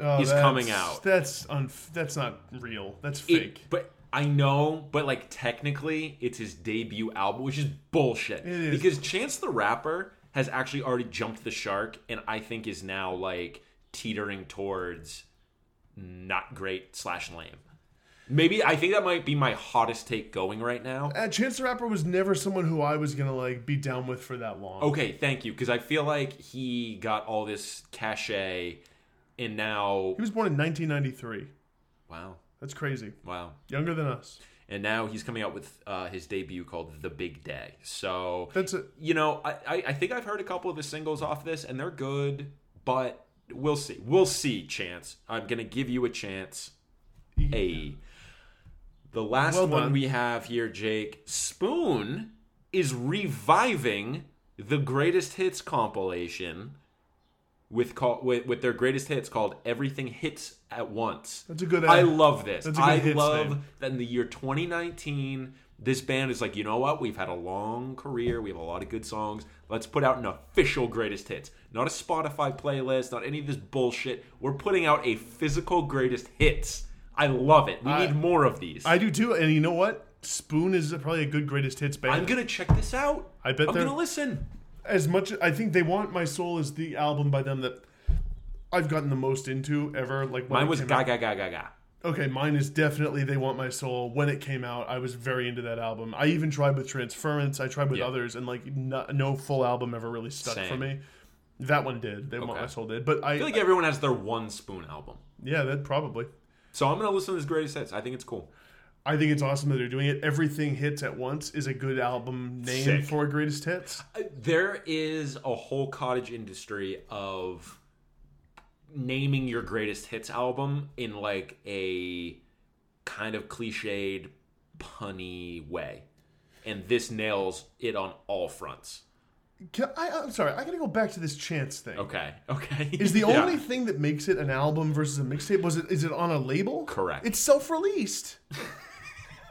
Oh, is coming out. That's un- That's not real. That's It- fake. but I know, but like technically, it's his debut album, which is bullshit. is. Because Chance the Rapper has actually already jumped the shark, and I think is now like teetering towards not great slash lame. Maybe I think that might be my hottest take going right now. Uh, Chance the Rapper was never someone who I was gonna like be down with for that long. Okay, thank you, because I feel like he got all this cachet, and now He was born in 1993. wow, That's crazy. wow. Younger than us. and now he's coming out with uh, his debut called The Big Day. So That's it. You know, I, I I think I've heard a couple of his singles off this, and they're good, but we'll see. We'll see. Chance, I'm gonna give you a chance. A. The last Well one we have here, Jake Spoon, is reviving the greatest hits compilation with call with, with their greatest hits called Everything Hits at Once. That's a good. I love this. That's a good I love name. that in the year 2019, this band is like, you know what? We've had a long career. We have a lot of good songs. Let's put out an official greatest hits. Not a Spotify playlist, not any of this bullshit. We're putting out a physical greatest hits. I love it. We I- need more of these. I do too. And you know what? Spoon is probably a good greatest hits band. I'm gonna check this out. I bet I'm gonna listen. As much I think they want my soul is the album by them that I've gotten the most into ever. Like Mine was ga ga ga ga ga. Okay, mine is definitely They Want My Soul. When it came out, I was very into that album. I even tried with Transference. I tried with Yeah. others, and like no, no full album ever really stuck Same. for me. That one did. They Okay. soul did. But I, I feel like everyone has their one spoon album. yeah, that probably. So I'm gonna listen to this greatest hits. I think it's cool. I think it's awesome that they're doing it. Everything hits at once is a good album name Sick. for greatest hits. Uh, There is a whole cottage industry of naming your greatest hits album in like a kind of cliched, punny way, and this nails it on all fronts. Can I, I'm sorry, I gotta go back to this chance thing. Okay, [LAUGHS] okay. Is the [LAUGHS] Yeah. only thing that makes it an album versus a mixtape was it? Is it on a label? Correct. It's self-released. [LAUGHS]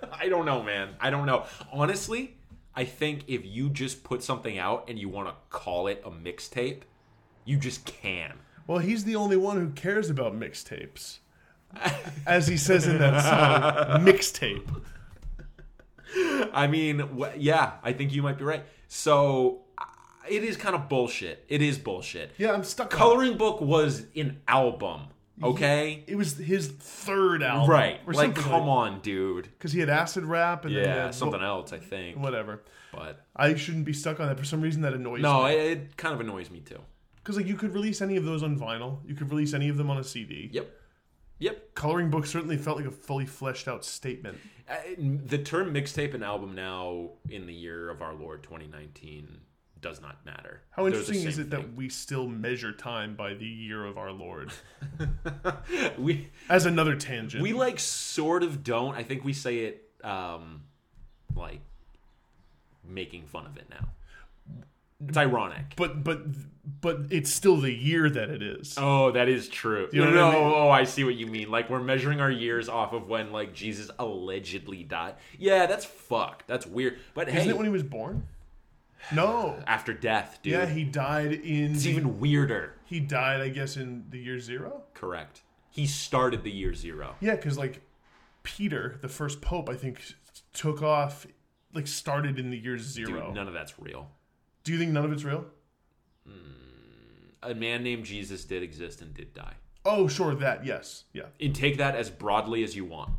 [LAUGHS] I don't know, man. I don't know. Honestly, I think if you just put something out and you want to call it a mixtape, you just can. Well, he's the only one who cares about mixtapes, [LAUGHS] as he says in that song, mixtape. [LAUGHS] I mean, wh- yeah, I think you might be right. So uh, it is kind of bullshit. It is bullshit. Yeah, I'm stuck. on Coloring Book was an album, okay? it. Was his third album, Right. Or Like, something come on, dude. because he had acid rap and then he Yeah, had something else, I think. whatever. But I shouldn't be stuck on that for some reason. That annoys no, me. it, it kind of annoys me too. Because like you could release any of those on vinyl. You could release any of them on a CD. Yep. Yep. Coloring book certainly felt like a fully fleshed out statement. Uh, the term mixtape and album now in the year of our Lord 2019 does not matter. How They're interesting is it that we still measure time by the year of our Lord? [LAUGHS] we As another tangent. we like sort of don't. I think we say it um like making fun of it now. It's ironic. but but but it's still the year that it is. Oh, that is true. You know no, I mean? oh, I see what you mean. Like we're measuring our years off of when like Jesus allegedly died. Yeah, that's fucked. That's weird. But Isn't hey, it when he was born? No. after death, dude. Yeah, he died in. it's the- even weirder. He died, I guess, in the year zero. Correct. He started the year zero. Yeah, because like Peter, the first pope, I think took off, like started in the year zero. Dude, none of that's real. Do you think none of it's real? Hmm. A man named Jesus did exist and did die. Oh, sure, that yes, yeah, And take that as broadly as you want.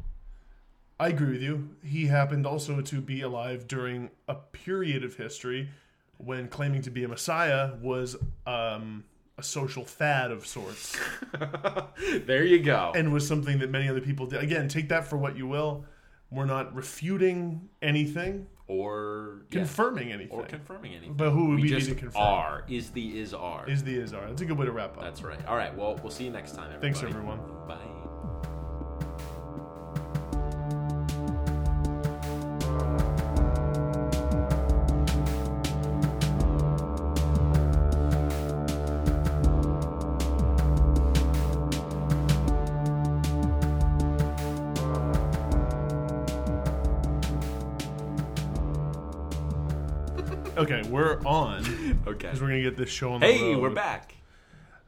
I agree with you. He happened also to be alive during a period of history when claiming to be a messiah was um, a social fad of sorts, [LAUGHS] there you go. and was something that many other people did. Again, take that for what you will. We're not refuting anything, or yeah, confirming anything. or confirming anything. But who would we we, just be to confirm? are. Is the is are. Is the is are. That's a good way to wrap up. That's right. All right. Well, we'll see you next time. Everybody. Thanks, everyone. Bye. Okay, we're on [LAUGHS] Okay. because we're gonna get this show on the Hey, road. we're back.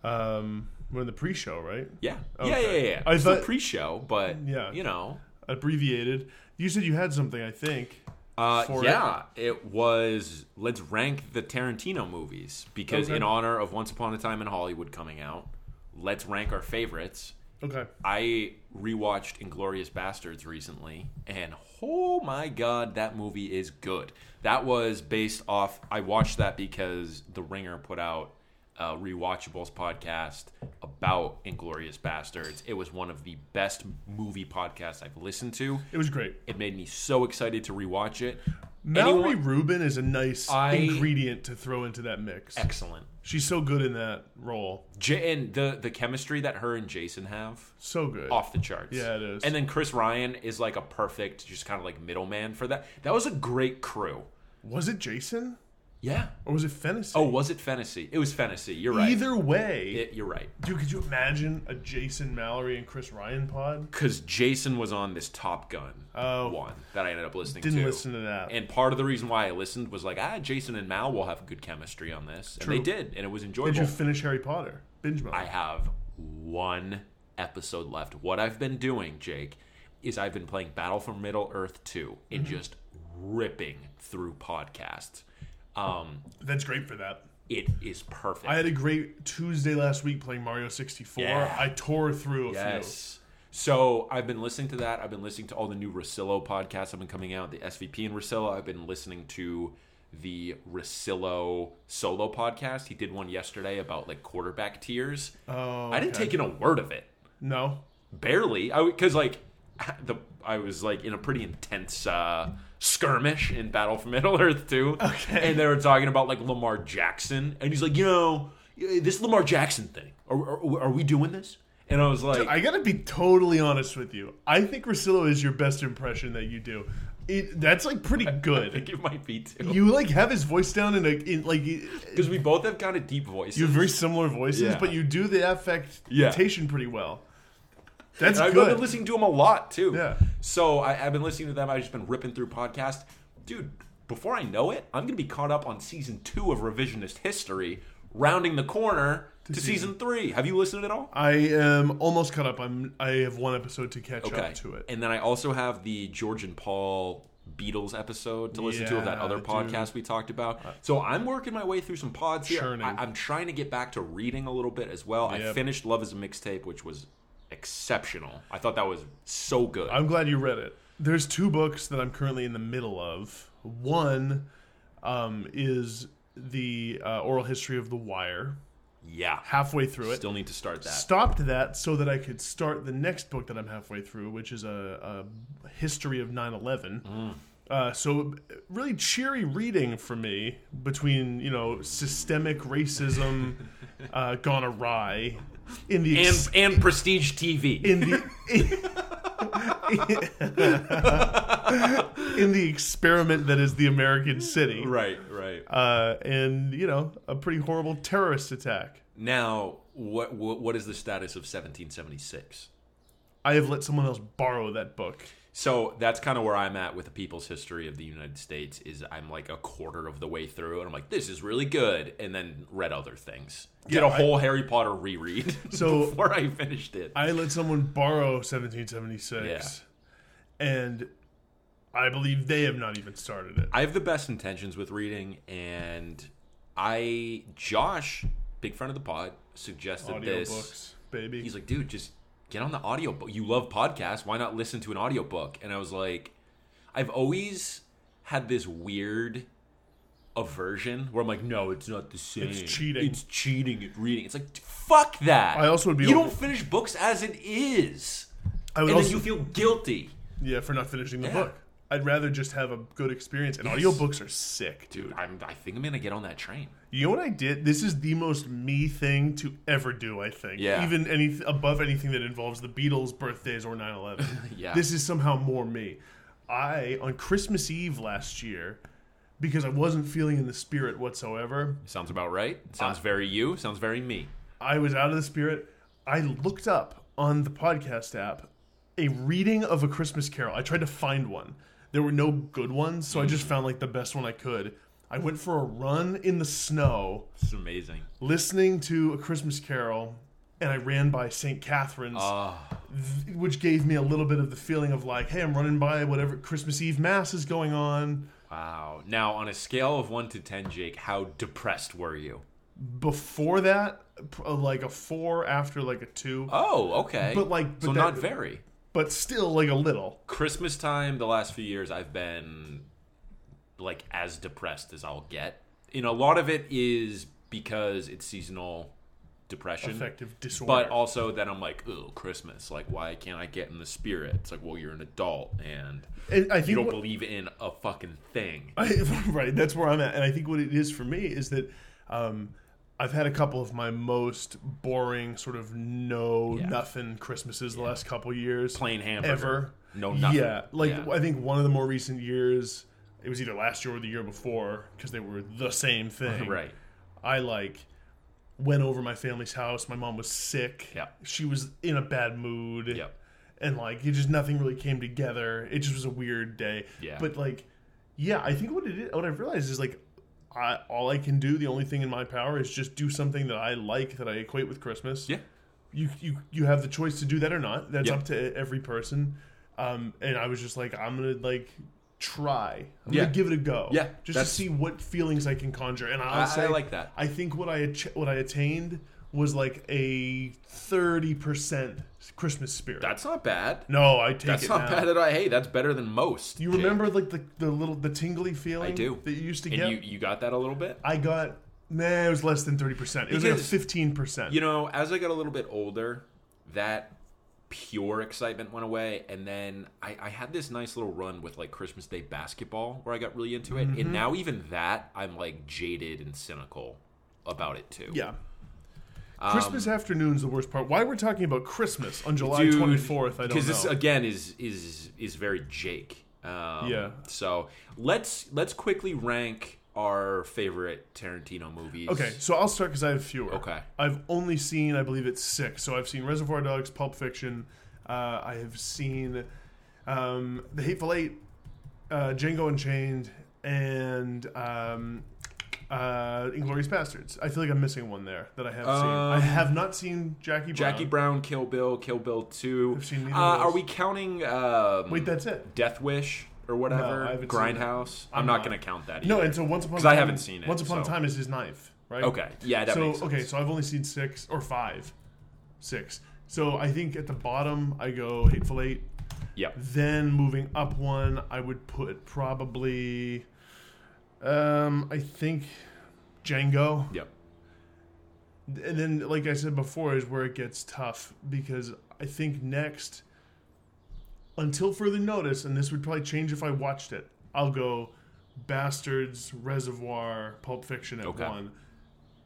Um, we're in the pre-show, right? Yeah. Okay. Yeah, yeah, yeah. I It's the thought- pre-show, but Yeah. you know. Abbreviated. You said you had something, I think. Uh, for yeah, it? was. Let's rank the Tarantino movies because Okay. in honor of Once Upon a Time in Hollywood coming out, let's rank our favorites. Okay. I rewatched Inglorious Bastards recently, and oh my god, that movie is good. That was based off. I watched that because The Ringer put out a Rewatchables podcast about Inglorious Bastards. It was one of the best movie podcasts I've listened to. It was great. It made me so excited to rewatch it. Mallory Anyone- Rubin is a nice I- ingredient to throw into that mix. excellent. She's so good in that role. J- and the the chemistry that her and Jason have So good. off the charts. Yeah, it is. And then Chris Ryan is like a perfect, just kind of like middleman for that. That was a great crew. Was it Jason Yeah. or was it Fennessey? Oh, was it Fennessey? It was Fennessey. You're right. Either way, It- you're right. dude, could you imagine a Jason Mallory and Chris Ryan pod? Because Jason was on this Top Gun Oh. one that I ended up listening Didn't to. listen to that. And part of the reason why I listened was like, ah, Jason and Mal will have good chemistry on this, and they did, and it was enjoyable. Did you finish Harry Potter? Binge mode. I have one episode left. What I've been doing, Jake, is I've been playing Battle for Middle Earth 2 and Mm-hmm. just ripping through podcasts. Um, That's great for that. it is perfect. I had a great Tuesday last week playing Mario 64. Yeah. I tore through a yes. So I've been listening to that. I've been listening to all the new Russillo podcasts have been coming out. The SVP and Russillo. I've been listening to the Russillo solo podcast. He did one yesterday about like quarterback tiers. Oh, I didn't okay. take in a word of it. No. barely i because like [LAUGHS] the i was like in a pretty intense uh skirmish in battle for middle earth too Okay. and they were talking about like lamar jackson and he's like you know this lamar jackson thing are, are, are we doing this and i was like I gotta be totally honest with you. I think Russillo is your best impression that you do. It, that's like pretty [LAUGHS] i think good. it might be too You like have his voice down in a in like because we both have kind of deep voices You have very similar voices, Yeah. but you do the affectation pretty well. That's I've good. been listening to them a lot too. Yeah. So I, I've been listening to them. I've just been ripping through podcasts, dude. Before I know it, I'm gonna be caught up on season two of Revisionist History, rounding the corner to, season three. Have you listened at all? I am almost caught up. I'm. I have one episode to catch Okay. up to it. And then I also have the George and Paul Beatles episode to listen to of that Yeah, other dude. podcast we talked about. Uh, so I'm working my way through some pods here. Churning. I, I'm trying to get back to reading a little bit as well. I finished Love is a Mixtape, which was exceptional. I thought that was so good. I'm glad you read it. There's two books that I'm currently in the middle of. One um, is the uh, oral history of The Wire. yeah. Halfway through it, Still need to start that. stopped that so that I could start the next book that I'm halfway through, which is a, a history of 9/11. Mm. Uh, so really cheery reading for me between you know systemic racism [LAUGHS] uh, gone awry in the and ex- and prestige TV. in the [LAUGHS] in the experiment that is the American city, right, right. uh, and you know a pretty horrible terrorist attack. Now, what, what what is the status of 1776? I have let someone else borrow that book. So that's kind of where I'm at with the People's History of the United States. Is I'm like a quarter of the way through, and I'm like, this is really good, and then read other things. Did Yeah, a I- whole Harry Potter reread [LAUGHS] So- before I finished it. I let someone borrow 1776, and I believe they have not even started it. I have the best intentions with reading, and I Josh, big friend of the pod, suggested this. Baby. he's like, dude, just get on the audiobook. You love podcasts. Why not listen to an audiobook? And I was like, I've always had this weird aversion where I'm like, no, it's not the same. It's cheating. It's cheating at reading. It's like, fuck that. I also would be You don't finish books as it is. I would And also, then you feel guilty. yeah, for not finishing the Yeah. book. I'd rather just have a good experience. And audiobooks are sick, dude. I'm, I think I'm going to get on that train. You know what I did? This is the most me thing to ever do, I think. Yeah. Even any above anything that involves the Beatles, birthdays, or 9 11. [LAUGHS] Yeah. This is somehow more me. I, on Christmas Eve last year, because I wasn't feeling in the spirit whatsoever, Sounds about right. Sounds very you. Sounds very me. I was out of the spirit. I looked up on the podcast app a reading of a Christmas Carol. I tried to find one. There were no good ones, so I just mm. found like the best one I could. I went for a run in the snow It's amazing. listening to a Christmas Carol, and I ran by St. Catherine's, Ah, th- which gave me a little bit of the feeling of like, hey, I'm running by whatever Christmas Eve Mass is going on. wow. Now, on a scale of 1 to 10, Jake, how depressed were you? Before that, uh, like a four, after like a two, Oh, okay. But, like, so but not very. but still like a little. Christmas time, the last few years, I've been like as depressed as I'll get. You know, a lot of it is because it's seasonal depression. Affective disorder. But also that I'm like, oh, Christmas. Like, why can't I get in the spirit? It's like, well, you're an adult and And I think you don't what- believe in a fucking thing. [LAUGHS] I, right, that's where I'm at, and I think what it is for me is that um, I've had a couple of my most boring, sort of no Yeah. nothing Christmases the last couple years. Plain hamburger. ever. No nothing. Yeah, like Yeah. I think one of the more recent years, it was either last year or the year before because they were the same thing. [LAUGHS] Right. I like went over my family's house. My mom was sick. Yeah. She was in a bad mood. Yep. And like it just nothing really came together. It just was a weird day. Yeah. But like, yeah, I think what it is, what I've realized is like, I all I can do, the only thing in my power is just do something that I like that I equate with Christmas. Yeah. You you you have the choice to do that or not. That's Yeah. up to every person. Um, and I was just like, I'm gonna like try. I'm Yeah. gonna give it a go. Yeah, Just to see what feelings I can conjure. And I'll I, say I like that. I think what I what I attained was like a thirty percent Christmas spirit. That's not bad. no, I take That's it not now. bad at all. Hey, that's better than most. You Jake. remember like the, the little the tingly feeling I do. that you used to And get? you, you got that a little bit? I got nah, it was less than thirty percent. It was like fifteen percent. You know, as I got a little bit older, that pure excitement went away. And then I, I had this nice little run with like Christmas Day basketball where I got really into it. Mm-hmm. And now, even that, I'm like jaded and cynical about it too. Yeah. Christmas afternoon's the worst part. Why we're talking about Christmas on July Dude, twenty fourth, I don't know. Because this again is is is very Jake. Um, Yeah. So let's let's quickly rank our favorite Tarantino movies. Okay, so I'll start because I have fewer. Okay. I've only seen, I believe it's six. So I've seen Reservoir Dogs, Pulp Fiction. Uh, I have seen um, The Hateful Eight, uh, Django Unchained, and um, uh, Inglorious Bastards. I feel like I'm missing one there that I have seen. I Um, have not seen Jackie Brown. Jackie Brown, Kill Bill, Kill Bill Two. I've seen Uh, are we counting? Um, Wait, that's it. Death Wish or whatever. I Grindhouse. I'm, I'm not not. going to count that. No, either. and so Once Upon a 'Cause I haven't seen it, Once Upon a so- Time is his ninth, right? Okay, yeah, that so makes sense. okay, so I've only seen six or five, six. So I think at the bottom I go Hateful Eight. Yep. Then moving up one, I would put probably, um, I think, Django. Yep. And then, like I said before, is where it gets tough because I think next, until further notice, and this would probably change if I watched it, I'll go Bastards, Reservoir, Pulp Fiction at Okay. one.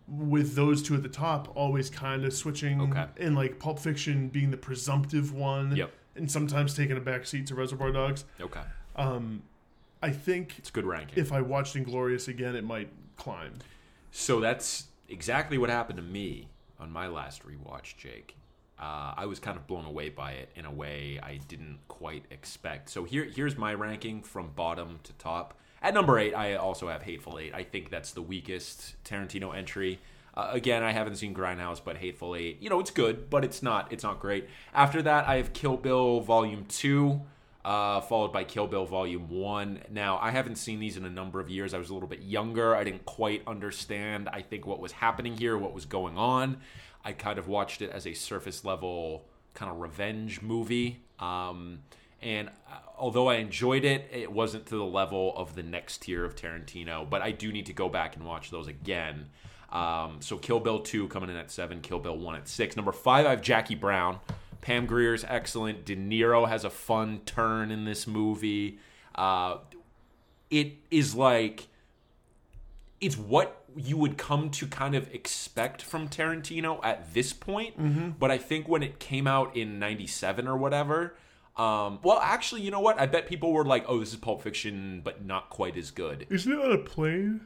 With those two at the top, always kind of switching, Okay. and like Pulp Fiction being the presumptive one, Yep. and sometimes taking a back seat to Reservoir Dogs. Okay. Um, I think It's good ranking. if I watched Inglorious again, it might climb. So that's exactly what happened to me on my last rewatch, Jake. Uh, I was kind of blown away by it in a way I didn't quite expect. So here, here's my ranking from bottom to top. At number eight, I also have Hateful Eight. I think that's the weakest Tarantino entry. Uh, again, I haven't seen Grindhouse, but Hateful Eight, you know, it's good, but it's not, it's not great. After that, I have Kill Bill Volume Two uh, followed by Kill Bill Volume 1. Now, I haven't seen these in a number of years. I was a little bit younger. I didn't quite understand, I think, what was happening here, what was going on. I kind of watched it as a surface level kind of revenge movie. Um, and uh, although I enjoyed it, it wasn't to the level of the next tier of Tarantino. But I do need to go back and watch those again. Um, so Kill Bill 2 coming in at 7, Kill Bill 1 at 6. Number 5, I have Jackie Brown. Pam Grier's excellent. De Niro has a fun turn in this movie. Uh, it is like it's what you would come to kind of expect from Tarantino at this point. But I think when it came out in '97 or whatever, um, well, actually, you know what? I bet people were like, "Oh, this is Pulp Fiction, but not quite as good." Isn't it on a plane?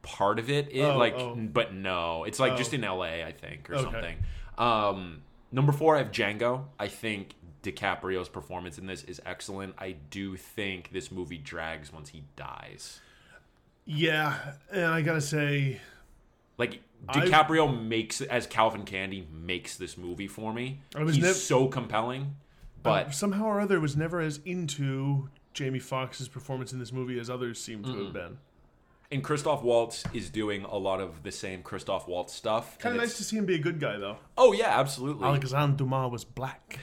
part of it is Oh, like oh. but no it's like Oh. just in la i think or Okay. something um number four i have django i think DiCaprio's performance in this is excellent. I do think this movie drags once he dies. Yeah, and I gotta say, Like I- DiCaprio makes as Calvin Candie makes this movie for me. I was He's nev- so compelling, but somehow or other was never as into Jamie Foxx's performance in this movie as others seem to have been. and Christoph Waltz is doing a lot of the same Christoph Waltz stuff. Kind of nice to see him be a good guy, though. Oh yeah, absolutely. Alexandre Dumas was black.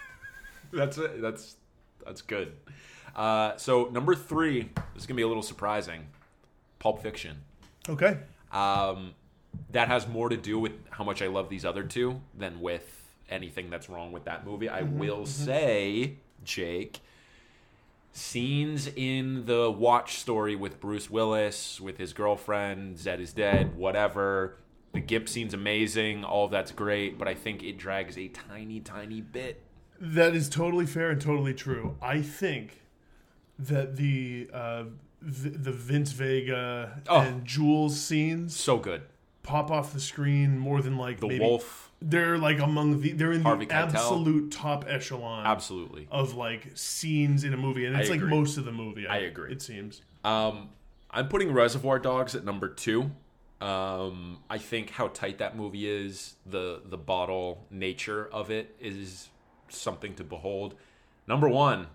[LAUGHS] That's it. That's that's good. Uh, so number three, this is gonna be a little surprising. Pulp Fiction. Okay. Um, that has more to do with how much I love these other two than with anything that's wrong with that movie. I will say, Jake, scenes in the Watch story with Bruce Willis, with his girlfriend, Zed is dead, whatever. The Gimp scene's amazing. All of that's great, but I think it drags a tiny, tiny bit. That is totally fair and totally true. I think that the uh, the Vince Vega Oh. and Jules scenes So good. pop off the screen more than like The maybe Wolf, they're like among the they're in Harvey the Keitel. absolute top echelon absolutely. of like scenes in a movie, and I it's like agree. most of the movie. I agree. It seems. Um, I'm putting Reservoir Dogs at number two. Um, I think how tight that movie is, the the bottle nature of it is something to behold. Number one,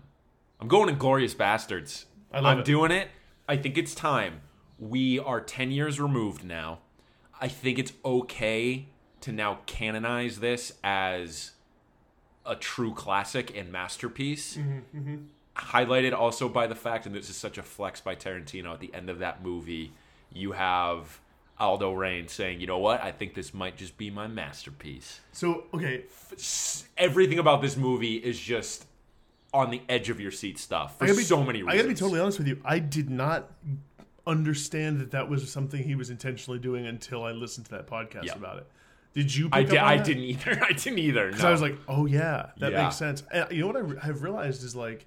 I'm going to Glorious Bastards. I love I'm it. doing it. I think it's time. We are 10 years removed now. I think it's okay to now canonize this as a true classic and masterpiece. Mm-hmm, mm-hmm. Highlighted also by the fact, and this is such a flex by Tarantino at the end of that movie, you have Aldo Raine saying, "You know what? I think this might just be my masterpiece." So okay, Everything about this movie is just on the edge of your seat stuff for be, so many reasons. I gotta be totally honest with you. I did not understand that that was something he was intentionally doing until I listened to that podcast Yeah. about it. Did you? I, on [LAUGHS] I didn't either. I didn't either. Because no. I was like, oh yeah, that Yeah. makes sense. And you know what I have realized is like,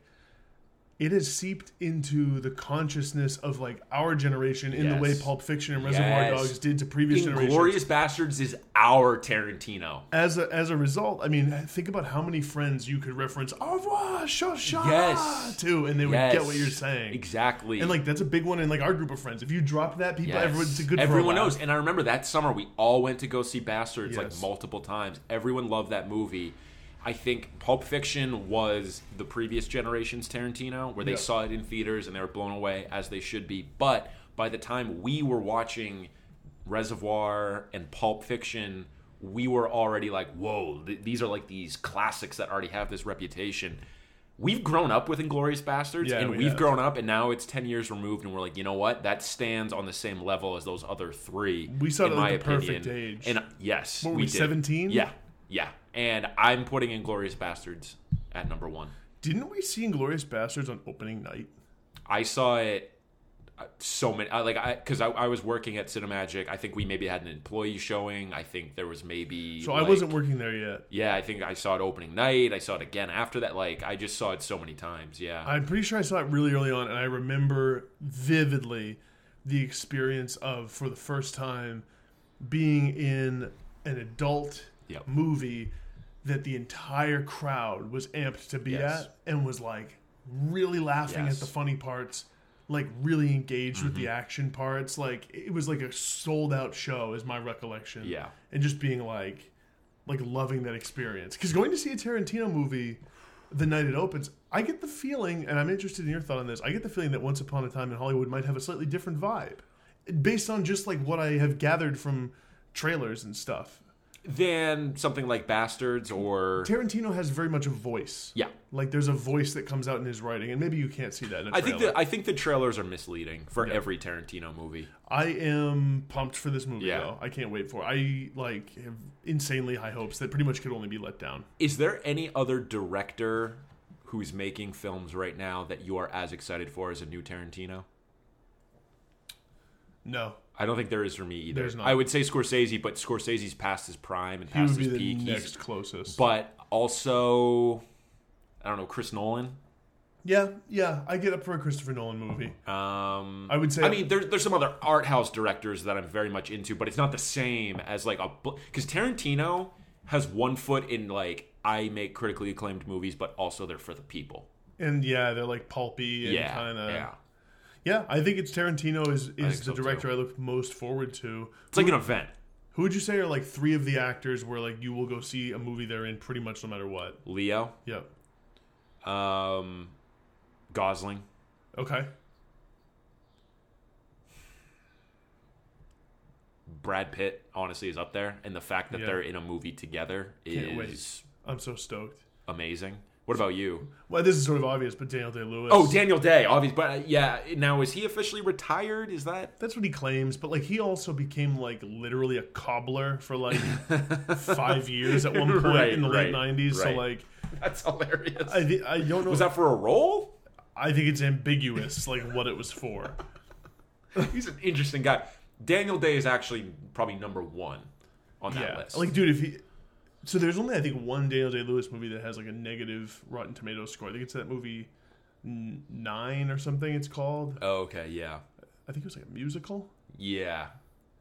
it has seeped into the consciousness of like our generation in the way Pulp Fiction and Reservoir Yes. Dogs did to previous generations. Inglorious Bastards is our Tarantino. As a, as a result, I mean, think about how many friends you could reference "Au revoir, Shosha" Yes. to, and they would Yes. get what you're saying. Exactly. And like that's a big one in like our group of friends. If you drop that, people, Yes. everyone's a good. Everyone knows. And I remember that summer we all went to go see Bastards like multiple times. Everyone loved that movie. I think Pulp Fiction was the previous generation's Tarantino, where they Yeah. saw it in theaters and they were blown away as they should be. But by the time we were watching Reservoir and Pulp Fiction, we were already like, whoa, th- these are like these classics that already have this reputation. We've grown up with Inglorious Bastards, Yeah, and we have grown up, and now it's ten years removed, and we're like, you know what? That stands on the same level as those other three. We saw it in at my the perfect age. And yes, What were we we, did. 17? Yeah, yeah. And I'm putting Inglorious Bastards at number one. Didn't we see Inglorious Bastards on opening night? I saw it uh, so many I, like I because I, I was working at Cinemagic. I think we maybe had an employee showing. I think there was maybe So I wasn't working there yet. Yeah, I think I saw it opening night. I saw it again after that. Like I just saw it so many times. Yeah, I'm pretty sure I saw it really early on, and I remember vividly the experience of, for the first time, being in an adult Yep. movie that the entire crowd was amped to be Yes. at and was like really laughing Yes. at the funny parts, like really engaged with the mm-hmm. action parts. Like it was like a sold out show, is my recollection. Yeah. and just being like, like loving that experience. Because going to see a Tarantino movie the night it opens, I get the feeling, and I'm interested in your thought on this. I get the feeling that Once Upon a Time in Hollywood might have a slightly different vibe, based on just like what I have gathered from trailers and stuff. Than something like Bastards or Tarantino has very much a voice. yeah. Like there's a voice that comes out in his writing, and maybe you can't see that in a I think the I think the trailers are misleading for every Tarantino movie. I am pumped for this movie Yeah. though. I can't wait for it. I like have insanely high hopes that pretty much could only be let down. Is there any other director who's making films right now that you are as excited for as a new Tarantino? No. I don't think there is for me either. There's not. I would say Scorsese, but Scorsese's past his prime and He past his peak. He's- next closest. but also, I don't know, Chris Nolan. yeah, yeah, I get up for a Christopher Nolan movie. Um, I would say- I mean, there's there's some other art house directors that I'm very much into, but it's not the same as like a because Tarantino has one foot in like I make critically acclaimed movies, but also they're for the people. And yeah, they're like pulpy and Yeah, kind of yeah. Yeah, I think it's Tarantino is is the so, director too. I look most forward to. It's like an event. Who would you say are like three of the actors where like you will go see a movie they're in pretty much no matter what? Leo, Yep. um, Gosling, Okay. Brad Pitt. Honestly, is up there, and the fact that Yeah. they're in a movie together Can't wait. is I'm so stoked. amazing. What about you? Well, this is sort of obvious, but Daniel Day Lewis. Oh, Daniel Day, obvious, but uh, yeah. Now, is he officially retired? Is that That's what he claims, but like he also became like literally a cobbler for like [LAUGHS] five years at one point Right, in the late right, '90s. So like, that's hilarious? I thi- I don't know. Was that for a role? I think it's ambiguous, like what it was for. [LAUGHS] He's an interesting guy. Daniel Day is actually probably number one on that yeah, list. like dude, if he. So there's only I think one Daniel Day Lewis movie that has like a negative Rotten Tomatoes score. I think it's that movie Nine or something. It's called. oh, okay, yeah, I think it was like a musical. yeah.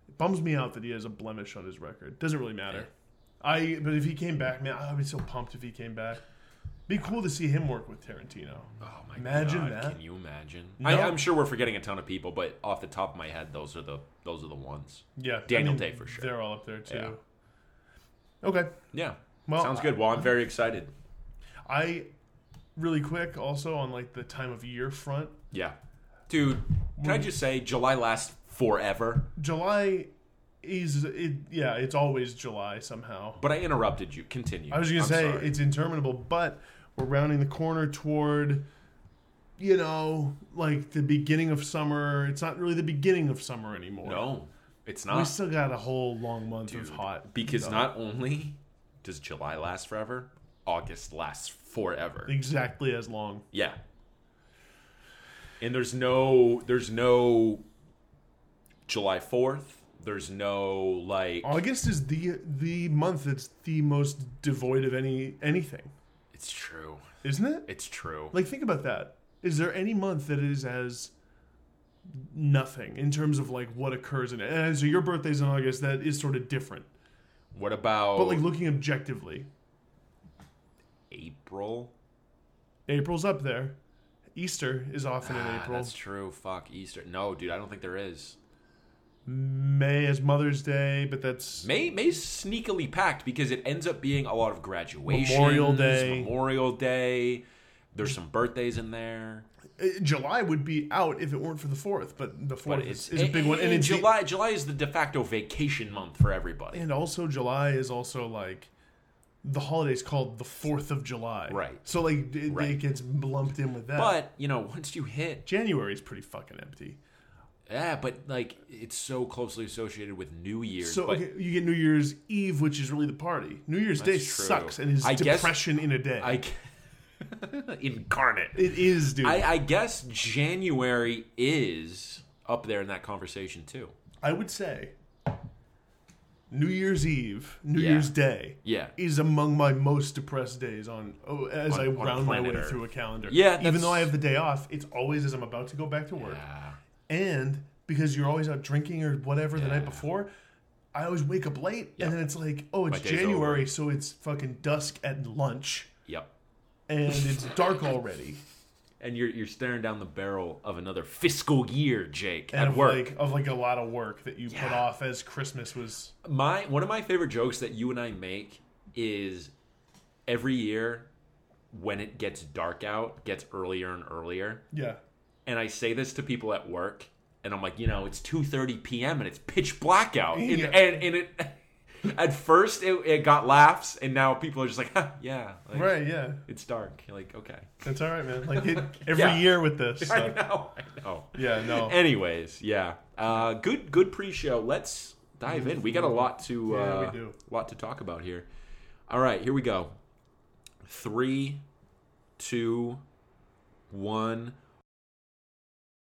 It bums me out that he has a blemish on his record. Doesn't really matter. I but if he came back, man, I'd be so pumped if he came back. Be cool to see him work with Tarantino. Oh my Imagine god! that. Can you imagine? No. I, I'm sure we're forgetting a ton of people, but off the top of my head, those are the those are the ones. Yeah, Daniel Day for sure. They're all up there too. Yeah. Okay. Yeah, Well, sounds good. Well, I'm very excited. I really quick also on like the time of year front. Yeah, dude. Can I just say, July lasts forever. July is it? Yeah, it's always July somehow. But I interrupted you. Continue. I was gonna say sorry. it's interminable, but we're rounding the corner toward, you know, like the beginning of summer. It's not really the beginning of summer anymore. no, it's not. we still got a whole long month of hot. because no. not only does July last forever, August lasts forever. exactly as long. Yeah. And there's no there's no July 4th. There's no like August is the the month that's the most devoid of any anything, it's true. isn't it? It's true. Like think about that. Is there any month that is as nothing in terms of like what occurs in it? And so your birthday's in August. That is sort of different. What about But like looking objectively, April? April's up there. Easter is often in Ah, April. That's true. Fuck Easter. No, dude, I don't think there is. May is Mother's Day, but that's May May's sneakily packed because it ends up being a lot of graduations, Memorial Day. Memorial Day. There's some birthdays in there. Uh, July would be out if it weren't for the fourth. But the fourth it's is, is a big one, and in it's the- July. July is the de facto vacation month for everybody. and also July is also like the holiday's called the Fourth of July, Right. So like it, Right. it gets lumped in with that. But you know, once you hit January is pretty fucking empty. Yeah, but like it's so closely associated with New Year's. So but okay, you get New Year's Eve, which is really the party. New Year's Day true. sucks and is I guess- depression in a day. I [LAUGHS] incarnate. it is, dude. I, I, guess January is up there in that conversation too. I would say New Year's Eve, New Yeah. Year's Day Yeah, is among my most depressed days on oh, as On- I on round my way planet Earth. through a calendar. Yeah, even that's- though I have the day off, it's always as I'm about to go back to work. yeah. and because you're always out drinking or whatever the Yeah. night before, I always wake up late, Yep. and then it's like, oh, it's My day's January, so it's fucking dusk at lunch. And [LAUGHS] it's dark already, And you're you're staring down the barrel of another fiscal year, Jake, and at of work. like of like a lot of work that you put off as Christmas was. my one of my favorite jokes that you and I make is every year when it gets dark out, gets earlier and earlier. Yeah, and I say this to people at work, and I'm like, you know, it's 2:30 p.m. and it's pitch black out, and, and, and it. At first, it, it got laughs, and now people are just like, [LAUGHS] yeah, like, right. Yeah, It's dark. You're like, okay, that's all right, man. Like it, [LAUGHS] every Yeah. year with this. [LAUGHS] I know, I know. Yeah, no. Anyways, yeah, uh, good, good pre-show. Let's dive in. We got a lot to, Yeah, we uh, do. lot to talk about here. All right, here we go. Three, two, one.